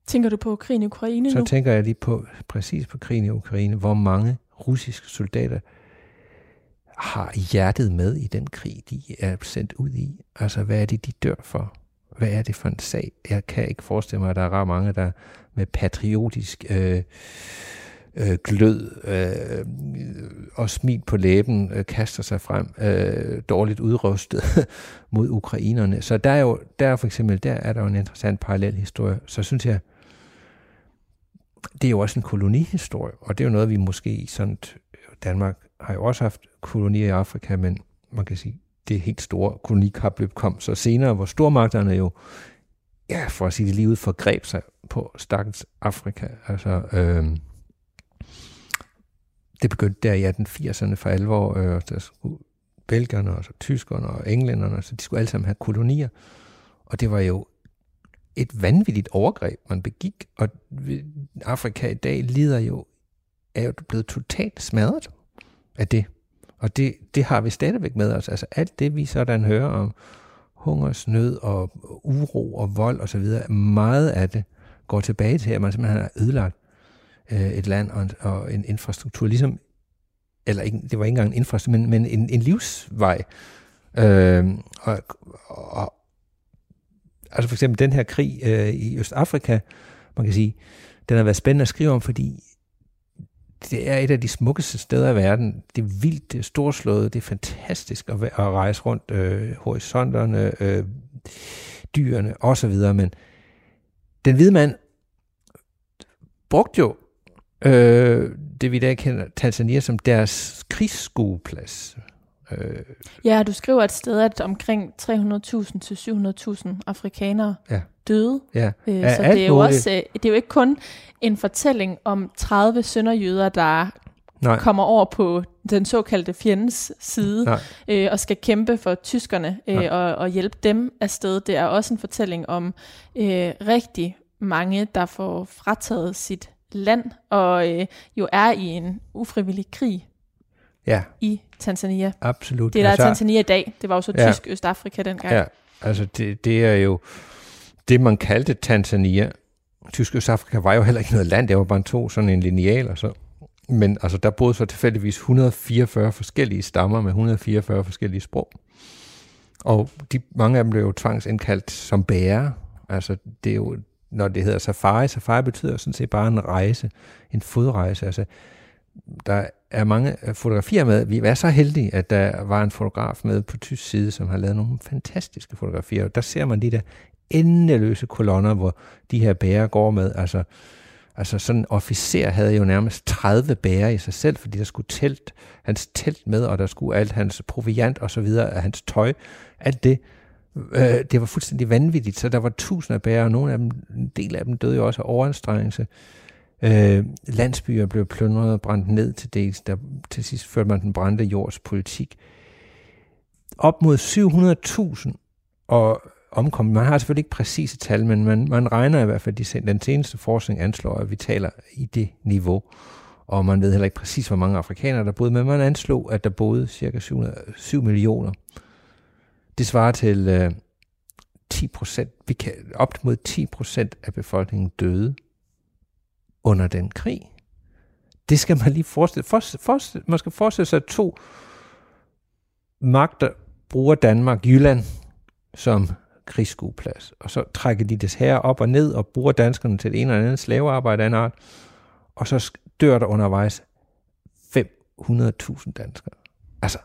Tænker du på krigen i Ukraine Så nu? tænker jeg lige på, præcis på krigen i Ukraine, hvor mange russiske soldater har hjertet med i den krig, de er sendt ud i. Altså, hvad er det, de dør for? Hvad er det for en sag? Jeg kan ikke forestille mig, at der er ret mange, der med patriotisk øh, øh, glød øh, og smil på læben øh, kaster sig frem øh, dårligt udrustet mod ukrainerne. Så der er jo, der for eksempel, der er der jo en interessant parallel historie. Så synes jeg, det er jo også en kolonihistorie, og det er jo noget, vi måske i sådan Danmark har jo også haft kolonier i Afrika, men man kan sige, det helt store kolonikapløb kom så senere, hvor stormagterne jo ja, for at sige det lige ud, forgreb sig på stakkels Afrika. Altså, øh, det begyndte der i 1880'erne for alvor, øh, der skulle belgerne og så tyskerne og englænderne, så de skulle alle sammen have kolonier. Og det var jo et vanvittigt overgreb, man begik. Og Afrika i dag lider jo, er jo blevet totalt smadret af det. Og det, det har vi stadigvæk med os. Altså alt det, vi sådan hører om hungersnød og uro og vold osv., meget af det går tilbage til, at man simpelthen har ødelagt øh, et land og en, og en infrastruktur, ligesom, eller ikke, det var ikke engang en infrastruktur, men, men en, en livsvej. Øh, og, og, altså for eksempel den her krig øh, i Østafrika, man kan sige, den har været spændende at skrive om, fordi det er et af de smukkeste steder i verden. Det er vildt, det er storslået, det er fantastisk at, at rejse rundt øh, horisonterne, øh, dyrene osv., men den hvide mand brugte jo øh, det, vi i dag kender Tanzania som deres krigsskueplads. Øh, ja, du skriver et sted, at omkring 300.000 til 700.000 afrikanere ja. døde. Ja. Øh, så det er, jo også, øh, det er jo ikke kun en fortælling om 30 sønderjyder, der Nej. kommer over på den såkaldte fjendens side øh, og skal kæmpe for tyskerne øh, og, og hjælpe dem afsted. Det er også en fortælling om øh, rigtig mange, der får frataget sit land og øh, jo er i en ufrivillig krig ja. i Tanzania. Absolut. Det der altså, er Tanzania i dag. Det var jo så ja. tysk Østafrika dengang. Ja, altså det, det er jo det, man kaldte Tanzania. Tysk Østafrika var jo heller ikke noget land, det var bare to sådan en lineal og så. Men altså, der boede så tilfældigvis 144 forskellige stammer med 144 forskellige sprog. Og de, mange af dem blev jo tvangsindkaldt som bærer. Altså, det er jo, når det hedder safari, safari betyder sådan set bare en rejse, en fodrejse. Altså, der er mange øh, fotografier med. Vi er så heldige, at der var en fotograf med på tysk side, som har lavet nogle fantastiske fotografier. Der ser man de der endeløse kolonner, hvor de her bærer går med. Altså, altså sådan en officer havde jo nærmest 30 bærer i sig selv, fordi der skulle telt, hans telt med, og der skulle alt hans proviant og så videre, hans tøj, alt det. Øh, det var fuldstændig vanvittigt, så der var tusinder af bærer, og nogle af dem, en del af dem døde jo også af overanstrengelse. Øh, landsbyer blev plyndret og brændt ned til dels. Der, til sidst førte man den brændte jords politik. Op mod 700.000 og omkommet. Man har selvfølgelig ikke præcise tal, men man, man regner i hvert fald, de, den seneste forskning anslår, at vi taler i det niveau. Og man ved heller ikke præcis, hvor mange afrikanere der boede, men man anslog, at der boede cirka 7, 7 millioner. Det svarer til øh, 10 procent, vi kan, op mod 10 procent af befolkningen døde under den krig. Det skal man lige forestille. For, for, man skal forestille sig, at to magter bruger Danmark, Jylland, som krigsskueplads. Og så trækker de det her op og ned og bruger danskerne til det ene eller andet slavearbejde af en art. Og så dør der undervejs 500.000 danskere. Altså,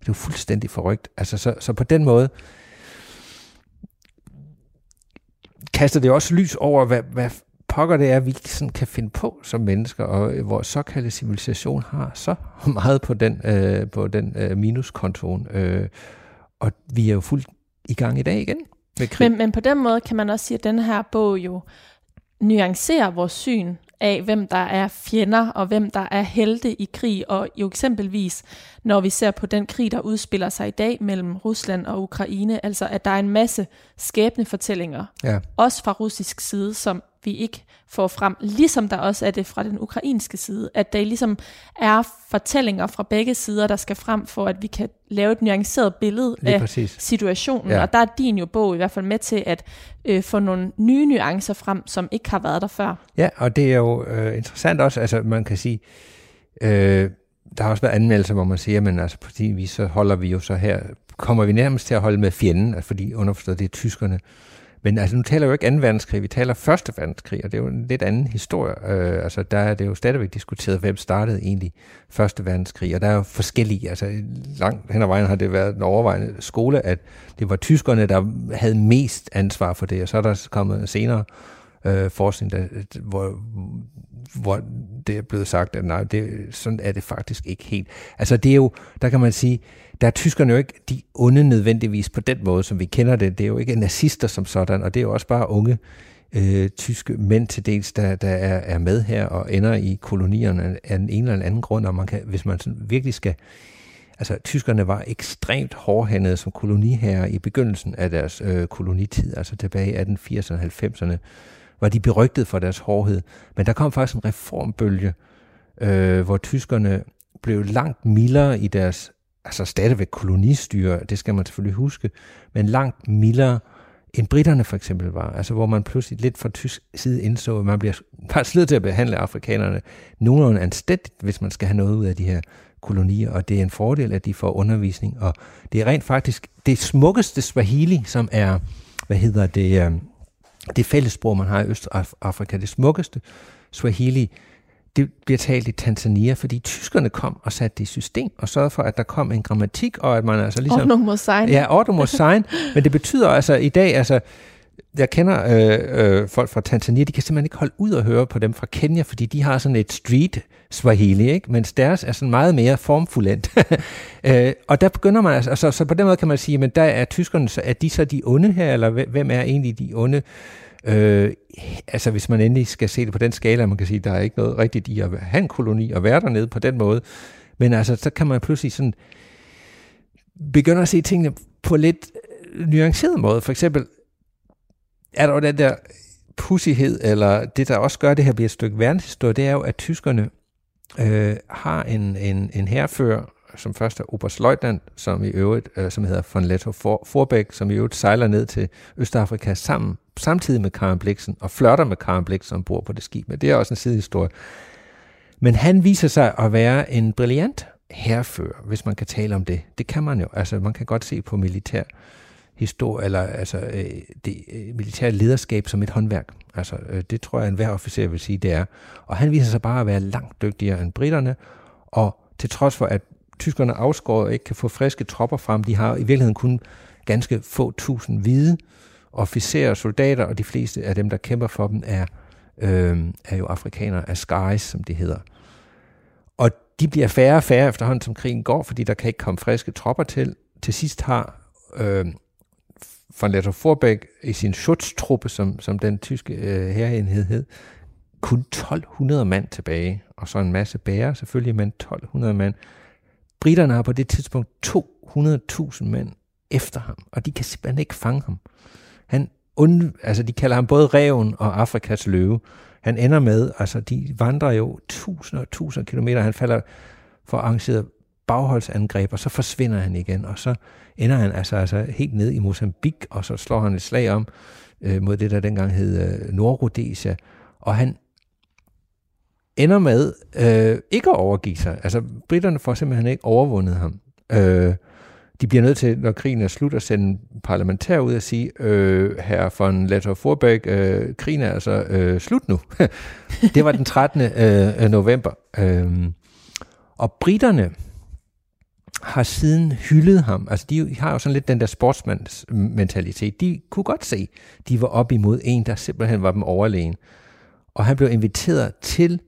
det er jo fuldstændig forrygt. Altså, så, så på den måde kaster det også lys over, hvad, hvad, pokker det er, vi sådan kan finde på som mennesker, og øh, vores såkaldte civilisation har så meget på den, øh, på den øh, minuskontoen. Øh, og vi er jo fuldt i gang i dag igen med krig. Men, men på den måde kan man også sige, at den her bog jo nuancerer vores syn af, hvem der er fjender og hvem der er helte i krig. Og jo eksempelvis, når vi ser på den krig, der udspiller sig i dag mellem Rusland og Ukraine, altså at der er en masse skæbnefortællinger, ja. også fra russisk side, som vi ikke får frem, ligesom der også er det fra den ukrainske side, at der ligesom er fortællinger fra begge sider, der skal frem for, at vi kan lave et nuanceret billede Lige af præcis. situationen, ja. og der er din jo bog i hvert fald med til at øh, få nogle nye nuancer frem, som ikke har været der før. Ja, og det er jo øh, interessant også, altså man kan sige, øh, der har også været anmeldelser, hvor man siger, men altså på din vis, så holder vi jo så her, kommer vi nærmest til at holde med fjenden, altså fordi underforstået det er tyskerne, men altså, nu taler vi jo ikke 2. verdenskrig, vi taler 1. verdenskrig, og det er jo en lidt anden historie. Øh, altså, der er det jo stadigvæk diskuteret, hvem startede egentlig 1. verdenskrig, og der er jo forskellige, altså langt hen ad vejen har det været en overvejende skole, at det var tyskerne, der havde mest ansvar for det, og så er der kommet senere øh, forskning, der, hvor, hvor det er blevet sagt, at nej, det, sådan er det faktisk ikke helt. Altså det er jo, der kan man sige, der er tyskerne jo ikke de onde nødvendigvis på den måde, som vi kender det. Det er jo ikke nazister som sådan, og det er jo også bare unge øh, tyske mænd til dels, der, der er, er med her og ender i kolonierne af en eller anden grund, og man kan, hvis man sådan virkelig skal altså tyskerne var ekstremt hårdhændede som koloniherrer i begyndelsen af deres øh, kolonitid, altså tilbage i 1880'erne og 90'erne, var de berygtet for deres hårdhed. Men der kom faktisk en reformbølge, øh, hvor tyskerne blev langt mildere i deres, altså stadigvæk kolonistyre, det skal man selvfølgelig huske, men langt mildere end britterne for eksempel var. Altså hvor man pludselig lidt fra tysk side indså, at man bliver bare slået til at behandle afrikanerne nogenlunde anstændigt, hvis man skal have noget ud af de her kolonier, og det er en fordel, at de får undervisning. Og det er rent faktisk det smukkeste Swahili, som er, hvad hedder det, øhm, det fællesprog, man har i Østafrika, det smukkeste Swahili, det bliver talt i Tanzania, fordi tyskerne kom og satte det i system og sørgede for, at der kom en grammatik, og at man altså ligesom... Ordnung muss sein. Ja, ordnung muss sein. men det betyder altså i dag, altså, jeg kender øh, øh, folk fra Tanzania, de kan simpelthen ikke holde ud og høre på dem fra Kenya, fordi de har sådan et street Swahili, ikke? mens deres er sådan meget mere formfuldendt. øh, og der begynder man, altså, så, så på den måde kan man sige, men der er tyskerne, så er de så de onde her, eller hvem er egentlig de onde? Øh, altså hvis man endelig skal se det på den skala, man kan sige, der er ikke noget rigtigt i at have en koloni og være dernede på den måde. Men altså, så kan man pludselig sådan begynde at se tingene på lidt øh, nuanceret måde. For eksempel er der jo den der pussighed, eller det, der også gør det her bliver et stykke verdenshistorie, det er jo, at tyskerne øh, har en, en, en herfører, som først er Oberstløjtnant, som i øvrigt, øh, som hedder von Letto For, Forbæk, som i øvrigt sejler ned til Østafrika sammen, samtidig med Karen Bliksen, og flørter med Karen Bliksen som bor på det skib. Men det er også en sidehistorie. Men han viser sig at være en brilliant herfører, hvis man kan tale om det. Det kan man jo. Altså, man kan godt se på militær historie, eller altså øh, det øh, militære lederskab som et håndværk. Altså, øh, det tror jeg, enhver officer vil sige, det er. Og han viser sig bare at være langt dygtigere end britterne, og til trods for, at tyskerne afskåret og ikke kan få friske tropper frem, de har i virkeligheden kun ganske få tusind hvide officerer og soldater, og de fleste af dem, der kæmper for dem, er, øh, er jo afrikanere, Ascaris, som det hedder. Og de bliver færre og færre efterhånden, som krigen går, fordi der kan ikke komme friske tropper til. Til sidst har øh, von Letter Forbæk i sin Schutztruppe, som, som den tyske øh, herreenhed hed, kun 1200 mand tilbage, og så en masse bærer selvfølgelig, men 1200 mand. Britterne har på det tidspunkt 200.000 mænd efter ham, og de kan simpelthen ikke fange ham. Han und, altså de kalder ham både reven og Afrikas løve. Han ender med, altså de vandrer jo tusinder og tusinder kilometer, han falder for arrangeret bagholdsangreb, og så forsvinder han igen, og så ender han altså, altså helt ned i Mozambique, og så slår han et slag om øh, mod det, der dengang hed øh, Nordrhodesia, og han ender med øh, ikke at overgive sig. Altså, britterne får simpelthen ikke overvundet ham. Øh, de bliver nødt til, når krigen er slut, at sende parlamentær ud og sige, øh, herre von Letter Forbæk, øh, krigen er altså øh, slut nu. det var den 13. Øh, november. Øh, og britterne, har siden hyldet ham. Altså, de har jo sådan lidt den der sportsmandsmentalitet. De kunne godt se, de var op imod en, der simpelthen var dem overlegen. Og han blev inviteret til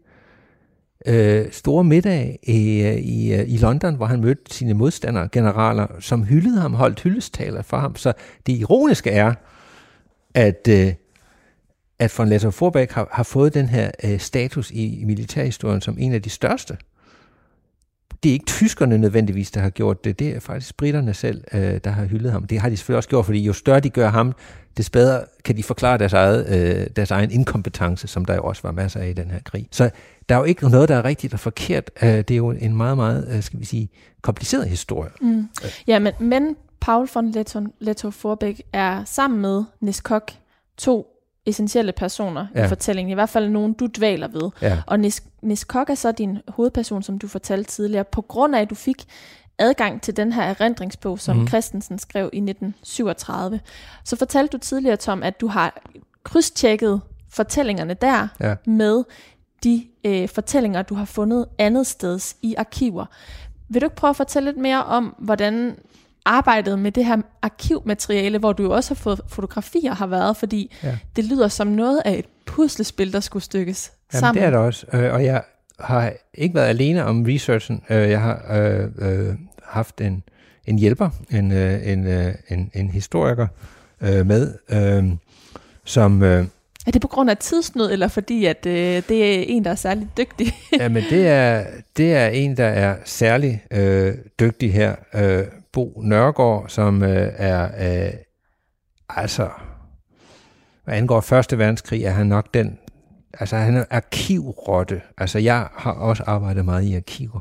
øh, store middag i, øh, i, øh, i London, hvor han mødte sine modstandere, generaler, som hyldede ham, holdt hyldestaler for ham. Så det ironiske er, at, øh, at von Letter Forbeck har, har fået den her øh, status i, i militærhistorien som en af de største det er ikke tyskerne nødvendigvis, der har gjort det. Det er faktisk britterne selv, øh, der har hyldet ham. Det har de selvfølgelig også gjort, fordi jo større de gør ham, des bedre kan de forklare deres, eget, øh, deres egen inkompetence, som der jo også var masser af i den her krig. Så der er jo ikke noget, der er rigtigt og forkert. Øh, det er jo en meget, meget, øh, skal vi sige, kompliceret historie. Mm. Ja, men, men Paul von Letto Forbæk er sammen med Nis Kok to essentielle personer ja. i fortællingen, i hvert fald nogen, du dvæler ved. Ja. Og Nis, Nis Kok er så din hovedperson, som du fortalte tidligere, på grund af, at du fik adgang til den her erindringsbog, som mm. Christensen skrev i 1937. Så fortalte du tidligere, Tom, at du har krydstjekket fortællingerne der ja. med de øh, fortællinger, du har fundet andet steds i arkiver. Vil du ikke prøve at fortælle lidt mere om, hvordan arbejdet med det her arkivmateriale, hvor du jo også har fået fotografier har været, fordi ja. det lyder som noget af et puslespil, der skulle stykkes Jamen, sammen. det er det også. Øh, og jeg har ikke været alene om researchen. Øh, jeg har øh, øh, haft en, en hjælper, en, øh, en, øh, en, en historiker øh, med, øh, som... Øh, er det på grund af tidsnød, eller fordi at øh, det er en, der er særlig dygtig? Jamen, det er, det er en, der er særlig øh, dygtig her. Øh, Bo Nørgaard, som øh, er... Øh, altså, hvad angår Første Verdenskrig, er han nok den... Altså, han er arkivrotte. Altså, jeg har også arbejdet meget i arkiver.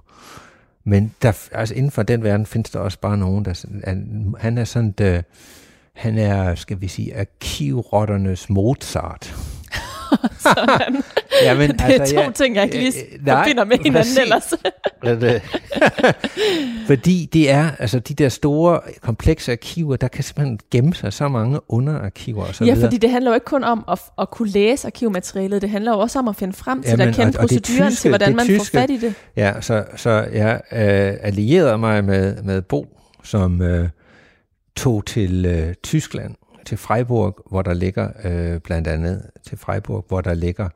Men der, altså, inden for den verden findes der også bare nogen, der... Han er sådan... Øh, han er, skal vi sige, arkivrotternes Mozart. Sådan. Jamen, det er altså, to ja, ting, jeg ikke lige nej, forbinder med hinanden præcis. ellers. Fordi det er, altså de der store, komplekse arkiver, der kan simpelthen gemme sig så mange underarkiver og så Ja, videre. fordi det handler jo ikke kun om at, at kunne læse arkivmaterialet, det handler jo også om at finde frem til Jamen, at kende og, proceduren tyske, til, hvordan man tyske, får fat i det. Ja, så, så jeg øh, allierede mig med, med Bo, som... Øh, tog til øh, Tyskland, til Freiburg, hvor der ligger øh, blandt andet til Freiburg, hvor der ligger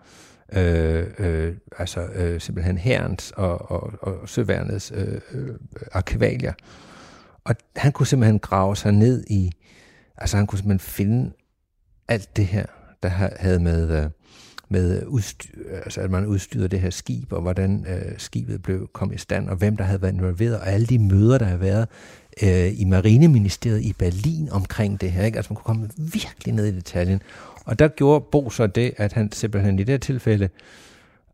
øh, øh, altså øh, simpelthen herrens og, og, og søværnets øh, øh, arkivalier. Og han kunne simpelthen grave sig ned i, altså han kunne simpelthen finde alt det her, der havde med, øh, med udstyr, altså at man udstyrede det her skib, og hvordan øh, skibet blev kom i stand, og hvem der havde været involveret, og alle de møder, der havde været øh, i Marineministeriet i Berlin omkring det her. Ikke? Altså man kunne komme virkelig ned i detaljen. Og der gjorde Bo så det, at han simpelthen i det her tilfælde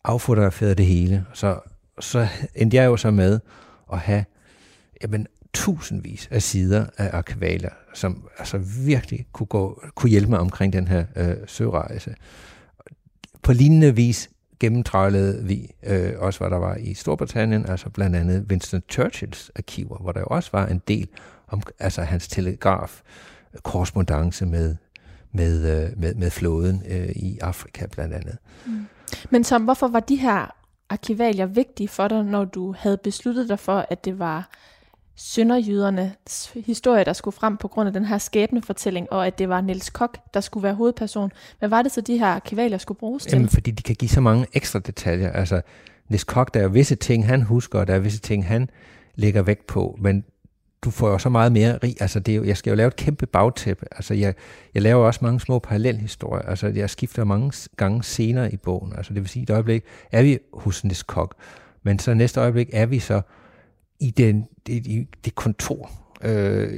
affotograferede det hele. Så, så endte jeg jo så med at have jamen, tusindvis af sider af arkivalier, som altså virkelig kunne, gå, kunne hjælpe mig omkring den her øh, sørejse. På lignende vis gennemtrævlede vi øh, også, hvad der var i Storbritannien, altså blandt andet Winston Churchills arkiver, hvor der jo også var en del om altså hans telegraf korrespondence med, med, øh, med, med flåden øh, i Afrika blandt andet. Mm. Men som hvorfor var de her arkivalier vigtige for dig, når du havde besluttet dig for, at det var sønderjydernes historie, der skulle frem på grund af den her skæbnefortælling, og at det var Niels Kok, der skulle være hovedperson. Hvad var det så, de her kvaler skulle bruges til? Jamen, fordi de kan give så mange ekstra detaljer. Altså, Niels Kok, der er visse ting, han husker, og der er visse ting, han lægger vægt på, men du får jo så meget mere rig. Altså, det er jo, jeg skal jo lave et kæmpe bagtæppe. Altså, jeg, jeg laver også mange små parallelhistorier. Altså, jeg skifter mange gange senere i bogen. Altså, det vil sige, at et øjeblik er vi hos Niels Kok, men så næste øjeblik er vi så i, den, det, i det kontor øh,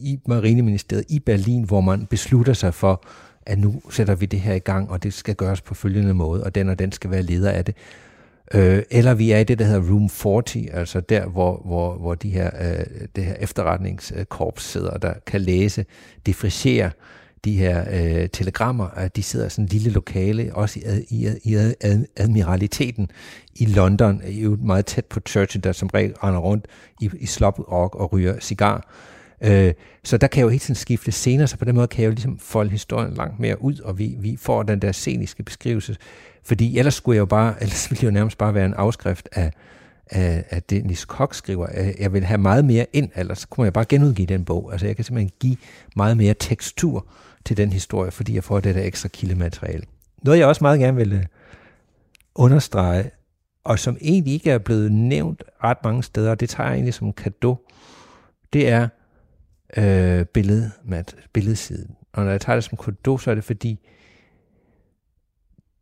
i Marineministeriet i Berlin, hvor man beslutter sig for, at nu sætter vi det her i gang, og det skal gøres på følgende måde, og den og den skal være leder af det. Øh, eller vi er i det, der hedder Room 40, altså der, hvor, hvor, hvor de her, øh, det her efterretningskorps sidder, der kan læse, differentiere de her øh, telegrammer, at de sidder i sådan en lille lokale, også i, i, i ad, admiraliteten i London, i jo meget tæt på Churchill, der som regel render rundt i, i slop-rock og ryger cigar. Øh, så der kan jeg jo hele tiden skifte scener, så på den måde kan jeg jo ligesom folde historien langt mere ud, og vi, vi får den der sceniske beskrivelse. Fordi ellers skulle jeg jo bare, ellers ville det jo nærmest bare være en afskrift af, af, af det, Nis Koch skriver. Øh, jeg vil have meget mere ind, ellers kunne jeg bare genudgive den bog. Altså jeg kan simpelthen give meget mere tekstur til den historie, fordi jeg får det der ekstra kildemateriale. Noget jeg også meget gerne vil øh, understrege, og som egentlig ikke er blevet nævnt ret mange steder, og det tager jeg egentlig som en gave, det er øh, billedmat, billedsiden. Og når jeg tager det som kado, så er det fordi,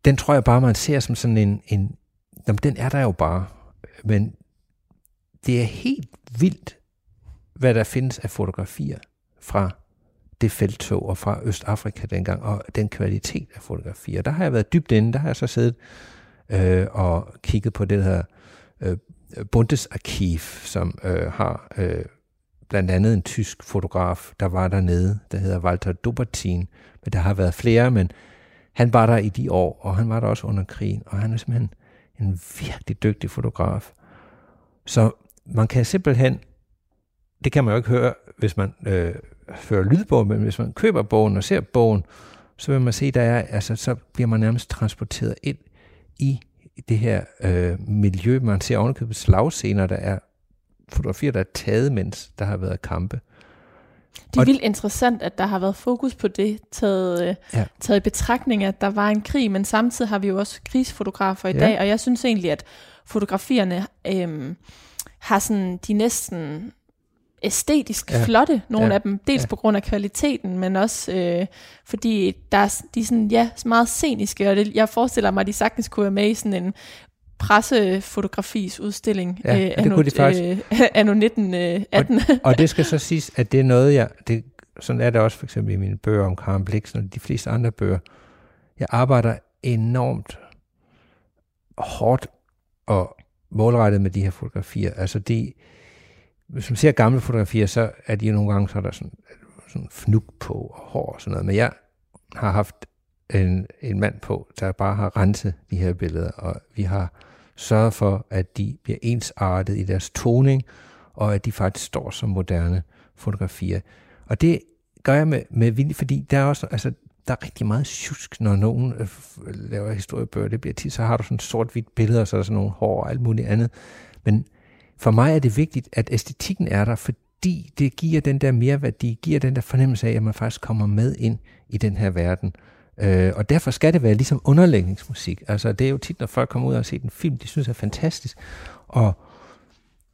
den tror jeg bare, man ser som sådan en, en jamen, den er der jo bare, men det er helt vildt, hvad der findes af fotografier fra det felttog og fra Østafrika dengang, og den kvalitet af fotografier. Der har jeg været dybt inde, der har jeg så siddet øh, og kigget på det her øh, Bundesarkiv, som øh, har øh, blandt andet en tysk fotograf, der var dernede, der hedder Walter Dubertin, men der har været flere, men han var der i de år, og han var der også under krigen, og han er simpelthen en virkelig dygtig fotograf. Så man kan simpelthen, det kan man jo ikke høre, hvis man øh, fører lydbog, men hvis man køber bogen og ser bogen, så vil man se, der er, altså, så bliver man nærmest transporteret ind i det her øh, miljø. Man ser ovenikøbet slagscener, der er fotografier, der er taget, mens der har været kampe. Det er vildt interessant, at der har været fokus på det, taget, øh, ja. taget i betragtning, at der var en krig, men samtidig har vi jo også krigsfotografer i ja. dag, og jeg synes egentlig, at fotografierne øhm, har sådan de næsten æstetisk ja. flotte, nogle ja. af dem, dels ja. på grund af kvaliteten, men også øh, fordi der er, de er sådan, ja, meget sceniske, og det, jeg forestiller mig, at de sagtens kunne være med i sådan en pressefotografis udstilling ja, øh, anno, det kunne de øh, anno 1918. Øh, og, og det skal så siges, at det er noget, jeg, det, sådan er det også for eksempel i mine bøger om Karen Blixen og de fleste andre bøger. Jeg arbejder enormt hårdt og målrettet med de her fotografier. Altså de, hvis man ser gamle fotografier, så er de nogle gange, så er der sådan, sådan fnug på og hår og sådan noget. Men jeg har haft en, en mand på, der bare har renset de her billeder, og vi har sørget for, at de bliver ensartet i deres toning, og at de faktisk står som moderne fotografier. Og det gør jeg med, med vilje, fordi der er også, altså, der er rigtig meget tjusk, når nogen øh, laver historiebøger. Det bliver tit, så har du sådan sort-hvidt billeder, og så er der sådan nogle hår og alt muligt andet. Men for mig er det vigtigt, at æstetikken er der, fordi det giver den der mere værdi, giver den der fornemmelse af, at man faktisk kommer med ind i den her verden. Øh, og derfor skal det være ligesom underlægningsmusik. Altså det er jo tit, når folk kommer ud og ser en film, de synes er fantastisk. Og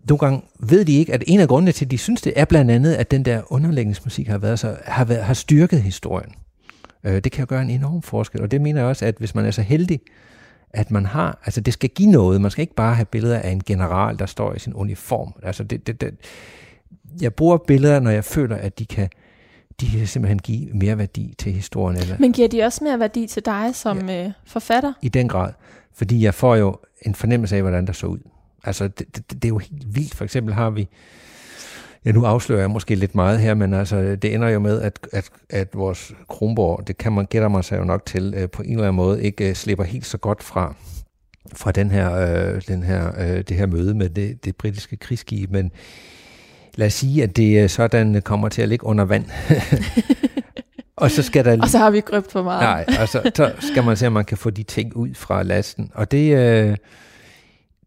nogle gange ved de ikke, at en af grundene til, at de synes det, er blandt andet, at den der underlægningsmusik har, været så, har, været, har styrket historien. Øh, det kan jo gøre en enorm forskel. Og det mener jeg også, at hvis man er så heldig, at man har, altså det skal give noget. Man skal ikke bare have billeder af en general, der står i sin uniform. Altså det, det, det, jeg bruger billeder, når jeg føler, at de kan, de kan simpelthen give mere værdi til historien. Eller, Men giver de også mere værdi til dig som ja, øh, forfatter? I den grad. Fordi jeg får jo en fornemmelse af, hvordan der så ud. Altså det, det, det er jo helt vildt. For eksempel har vi Ja, nu afslører jeg måske lidt meget her, men altså, det ender jo med, at, at, at vores Kronborg, det kan man gætter mig sig jo nok til, øh, på en eller anden måde ikke øh, slipper helt så godt fra, fra den her, øh, den her, øh, det her møde med det, det britiske krigsskib, men lad os sige, at det øh, sådan kommer til at ligge under vand. og så skal der og så har vi grøbt for meget. Nej, og så, så skal man se, om man kan få de ting ud fra lasten. Og det, øh,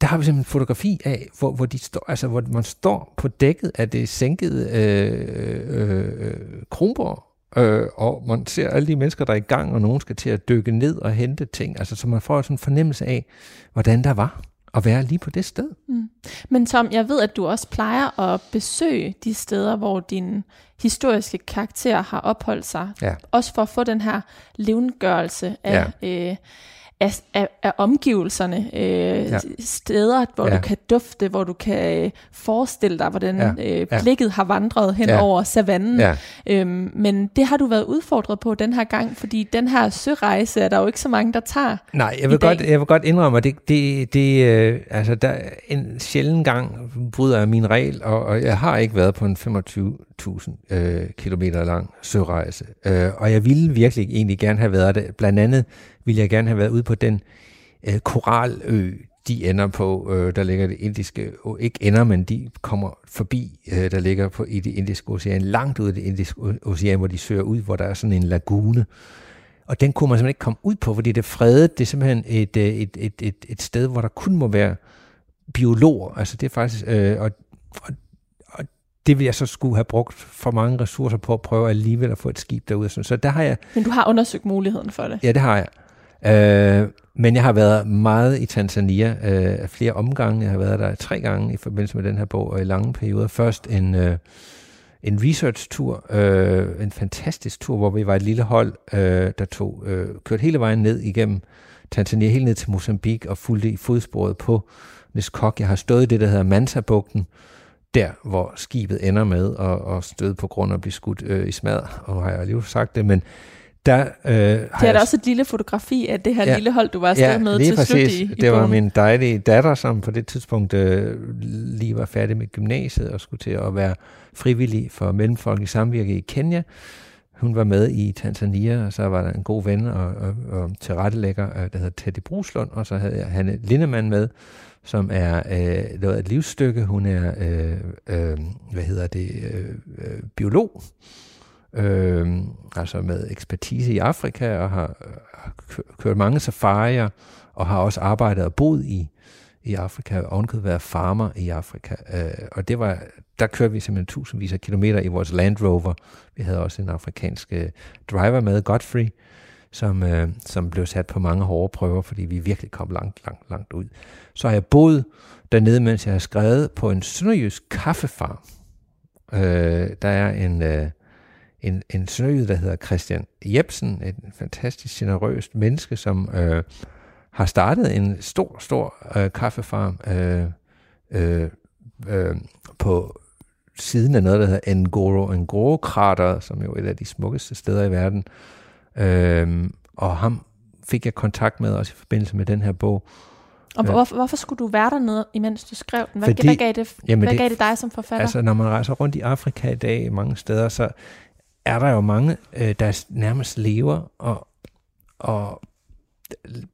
der har vi simpelthen en fotografi af, hvor, hvor, de står, altså, hvor man står på dækket af det sænkede øh, øh, øh, Kronborg, øh, og man ser alle de mennesker, der er i gang, og nogen skal til at dykke ned og hente ting. Altså, så man får sådan en fornemmelse af, hvordan der var at være lige på det sted. Mm. Men Tom, jeg ved, at du også plejer at besøge de steder, hvor din historiske karakter har opholdt sig. Ja. Også for at få den her levengørelse af... Ja. Øh, af, af, af omgivelserne, øh, ja. steder, hvor ja. du kan dufte, hvor du kan øh, forestille dig, hvordan ja. øh, blikket ja. har vandret hen ja. over savannen. Ja. Øhm, men det har du været udfordret på den her gang, fordi den her sørejse er der jo ikke så mange, der tager Nej, jeg vil, godt, jeg vil godt indrømme, at det, det, det øh, altså der en sjælden gang bryder jeg min regel, og, og jeg har ikke været på en 25.000 øh, kilometer lang sørejse. Øh, og jeg ville virkelig egentlig gerne have været det, blandt andet ville jeg gerne have været ude på den øh, koralø, de ender på, øh, der ligger det indiske, ikke ender, men de kommer forbi, øh, der ligger på, i det indiske ocean, langt ud i det indiske ocean, hvor de søger ud, hvor der er sådan en lagune. Og den kunne man simpelthen ikke komme ud på, fordi det er fredet. Det er simpelthen et, øh, et, et, et, et sted, hvor der kun må være biologer. Altså det er faktisk, øh, og, og, og det vil jeg så skulle have brugt for mange ressourcer på at prøve alligevel at få et skib derude. Så der har jeg... Men du har undersøgt muligheden for det? Ja, det har jeg. Øh, men jeg har været meget i Tanzania øh, flere omgange. Jeg har været der tre gange i forbindelse med den her bog, og i lange perioder. Først en, øh, en research-tur, øh, en fantastisk tur, hvor vi var et lille hold, øh, der tog øh, kørte hele vejen ned igennem Tanzania, helt ned til Mozambique, og fulgte i fodsporet på Neskok. Jeg har stået i det, der hedder Manta-bugten, der hvor skibet ender med at, at støde på grund af at blive skudt øh, i smad, og har jeg alligevel sagt det, men der, øh, det er da også et lille fotografi af det her ja, lille hold, du var afsted ja, med til præcis. slut i, i Det var min dejlige datter, som på det tidspunkt øh, lige var færdig med gymnasiet og skulle til at være frivillig for Mellemfolk i Samvirke i Kenya. Hun var med i Tanzania, og så var der en god ven og, og, og tilrettelægger, øh, der hedder Teddy Bruslund, og så havde jeg Hanne Lindemann med, som er øh, noget et livsstykke. Hun er, øh, øh, hvad hedder det, øh, øh, biolog, øh, altså med ekspertise i Afrika, og har, øh, kørt mange safarier, og har også arbejdet og boet i, i Afrika, og ovenkøbet været farmer i Afrika. Øh, og det var, der kørte vi simpelthen tusindvis af kilometer i vores Land Rover. Vi havde også en afrikansk øh, driver med, Godfrey, som, øh, som blev sat på mange hårde prøver, fordi vi virkelig kom langt, langt, langt ud. Så har jeg boet dernede, mens jeg har skrevet på en sønderjysk kaffefarm. Øh, der er en, øh, en, en sønderjyd, der hedder Christian Jebsen, et fantastisk generøst menneske, som øh, har startet en stor, stor øh, kaffefarm øh, øh, øh, på siden af noget, der hedder Ngoro Ngoro-krater, som jo er et af de smukkeste steder i verden. Øh, og ham fik jeg kontakt med også i forbindelse med den her bog. Og hvorfor, hvorfor skulle du være dernede, imens du skrev den? Hvad, Fordi, hvad, gav, det, jamen hvad det, gav det dig som forfatter? Altså, når man rejser rundt i Afrika i dag mange steder, så er der jo mange, øh, der nærmest lever og, og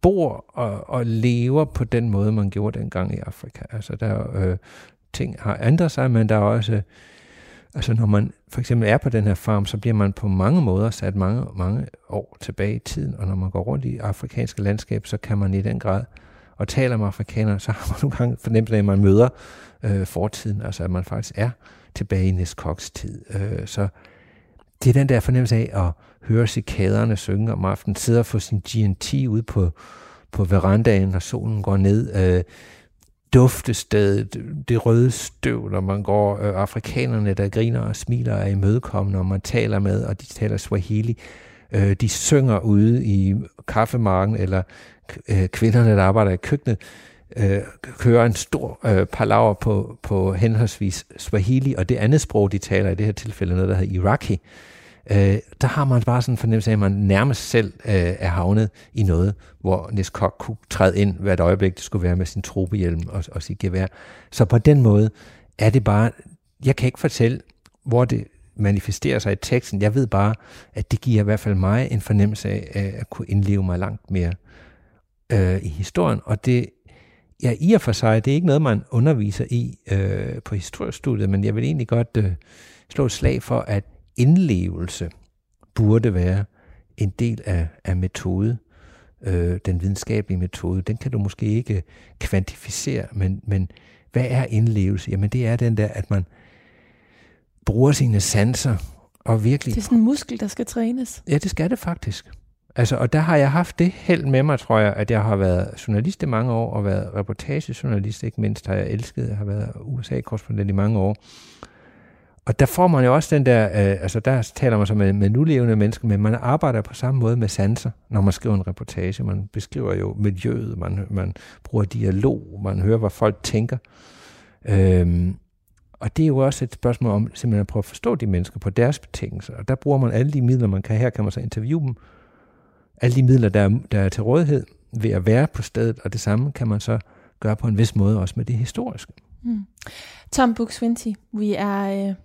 bor og, og lever på den måde, man gjorde dengang i Afrika. Altså der øh, ting har ændret sig, men der er også, øh, altså når man for eksempel er på den her farm, så bliver man på mange måder sat mange, mange år tilbage i tiden, og når man går rundt i afrikanske landskab, så kan man i den grad, og taler med afrikanere, så har man nogle gange fornemt, at man møder øh, fortiden, altså at man faktisk er tilbage i Neskoks tid. Øh, så det er den der fornemmelse af at høre cikaderne synge om aftenen, sidde og få sin GNT ude på, på verandaen, når solen går ned, øh, duftestedet, det røde støv, når man går, øh, afrikanerne, der griner og smiler og er imødekommende, når man taler med, og de taler Swahili, øh, de synger ude i kaffemarken, eller øh, kvinderne, der arbejder i køkkenet, øh, kører en stor øh, palaver på, på henholdsvis Swahili, og det andet sprog, de taler i det her tilfælde, noget, der hedder Iraki, øh, Øh, der har man bare sådan en fornemmelse af, at man nærmest selv øh, er havnet i noget, hvor Neskok kunne træde ind hvert øjeblik, det skulle være med sin tropehjelm og, og sit gevær. Så på den måde er det bare, jeg kan ikke fortælle, hvor det manifesterer sig i teksten. Jeg ved bare, at det giver i hvert fald mig en fornemmelse af at kunne indleve mig langt mere øh, i historien, og det ja, i og for sig, det er ikke noget, man underviser i øh, på historiestudiet, men jeg vil egentlig godt øh, slå et slag for, at indlevelse burde være en del af, af metode, øh, den videnskabelige metode. Den kan du måske ikke kvantificere, men, men hvad er indlevelse? Jamen det er den der, at man bruger sine sanser og virkelig... Det er sådan en muskel, der skal trænes. Ja, det skal det faktisk. Altså, og der har jeg haft det held med mig, tror jeg, at jeg har været journalist i mange år, og været reportagejournalist, ikke mindst har jeg elsket, jeg har været USA-korrespondent i mange år. Og der får man jo også den der, øh, altså der taler man så med, med nulevende mennesker, men man arbejder på samme måde med sanser, når man skriver en reportage. Man beskriver jo miljøet, man, man bruger dialog, man hører, hvad folk tænker. Øhm, og det er jo også et spørgsmål om simpelthen at prøve at forstå de mennesker på deres betingelser. Og der bruger man alle de midler, man kan. Her kan man så interviewe dem. Alle de midler, der er, der er til rådighed ved at være på stedet, og det samme kan man så gøre på en vis måde også med det historiske. Mm. Tom buk vi er øh,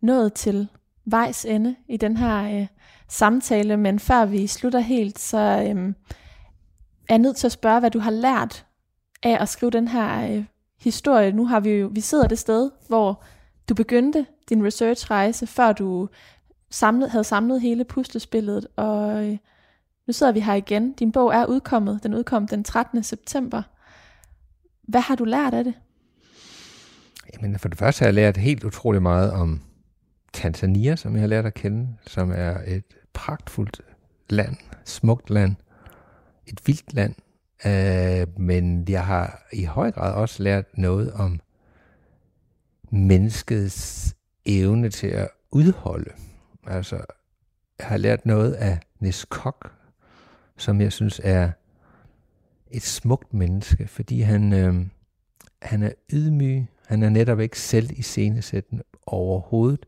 nået til vejs ende i den her øh, samtale, men før vi slutter helt, så øh, er jeg nødt til at spørge, hvad du har lært af at skrive den her øh, historie. Nu har vi jo, vi sidder det sted, hvor du begyndte din researchrejse, før du samlet, havde samlet hele puslespillet, og øh, nu sidder vi her igen. Din bog er udkommet. Den udkom den 13. september. Hvad har du lært af det? Jamen, for det første har jeg lært helt utrolig meget om Tanzania, som jeg har lært at kende, som er et pragtfuldt land, smukt land, et vildt land, øh, men jeg har i høj grad også lært noget om menneskets evne til at udholde. Altså, jeg har lært noget af Neskok, som jeg synes er et smukt menneske, fordi han, øh, han er ydmyg, han er netop ikke selv i scenesætten overhovedet.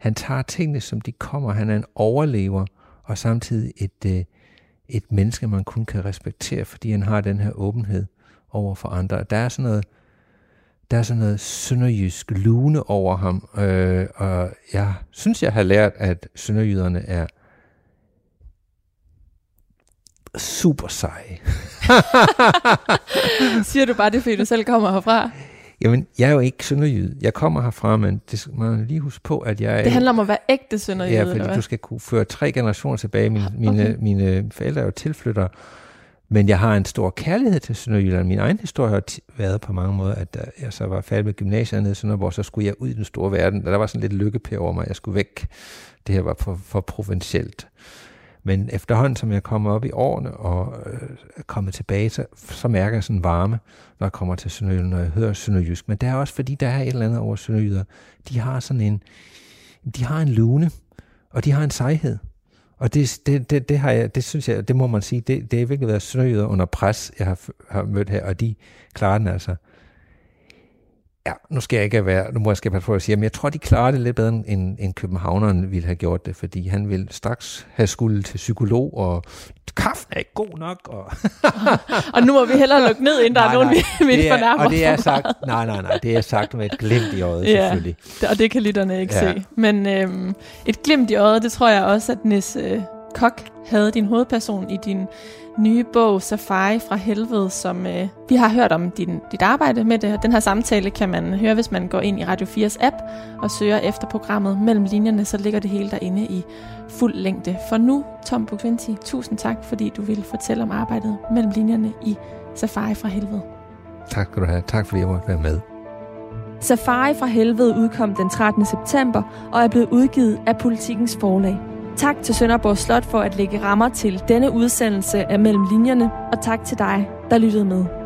Han tager tingene, som de kommer. Han er en overlever, og samtidig et, øh, et menneske, man kun kan respektere, fordi han har den her åbenhed over for andre. Der er sådan noget, der er sådan noget sønderjysk lune over ham, øh, og jeg synes, jeg har lært, at sønderjyderne er super seje. Siger du bare det, fordi du selv kommer herfra? Jamen, jeg er jo ikke sønderjyd. Jeg kommer herfra, men det skal man lige huske på, at jeg. Det handler om at være ægte sønderjyd, Ja, fordi du skal kunne føre tre generationer tilbage. Mine, okay. mine, mine forældre er jo tilflyttere, Men jeg har en stor kærlighed til Sønderjylland. Min egen historie har været på mange måder, at da jeg så var færdig med gymnasiet nede i Sønderborg, så skulle jeg ud i den store verden. Der var sådan lidt lykkepære over mig. Jeg skulle væk. Det her var for, for provincielt. Men efterhånden, som jeg kommer op i årene og øh, er kommet tilbage, så, så mærker jeg sådan en varme, når jeg kommer til Sønderjylland, når jeg hører Sønderjysk. Men det er også fordi, der er et eller andet over Sønderjyder. De har sådan en, de har en lune, og de har en sejhed. Og det, det, det, det, har jeg, det synes jeg, det må man sige, det, det er virkelig været Sønderjyder under pres, jeg har, har mødt her, og de klarer den altså ja, nu skal jeg ikke være, nu må jeg skal passe på at sige, men jeg tror, de klarer det lidt bedre, end, end københavneren ville have gjort det, fordi han vil straks have skulle til psykolog, og kaffen er ikke god nok. Og, og nu må vi hellere lukke ned, inden der nej, er nogen, vi, vi er. Og det er sagt, nej, nej, nej, det er sagt med et glimt i øjet, ja, selvfølgelig. og det kan lytterne ikke ja. se. Men øhm, et glimt i øjet, det tror jeg også, at Nis øh, Kok havde din hovedperson i din nye bog Safari fra helvede, som øh, vi har hørt om din, dit arbejde med det. Den her samtale kan man høre, hvis man går ind i Radio 4's app og søger efter programmet Mellem Linjerne, så ligger det hele derinde i fuld længde. For nu, Tom Bukvinti, tusind tak, fordi du ville fortælle om arbejdet mellem linjerne i Safari fra helvede. Tak skal du have. Tak fordi jeg måtte være med. Safari fra helvede udkom den 13. september og er blevet udgivet af Politikens Forlag. Tak til Sønderborg Slot for at lægge rammer til denne udsendelse af Mellem Linjerne, og tak til dig, der lyttede med.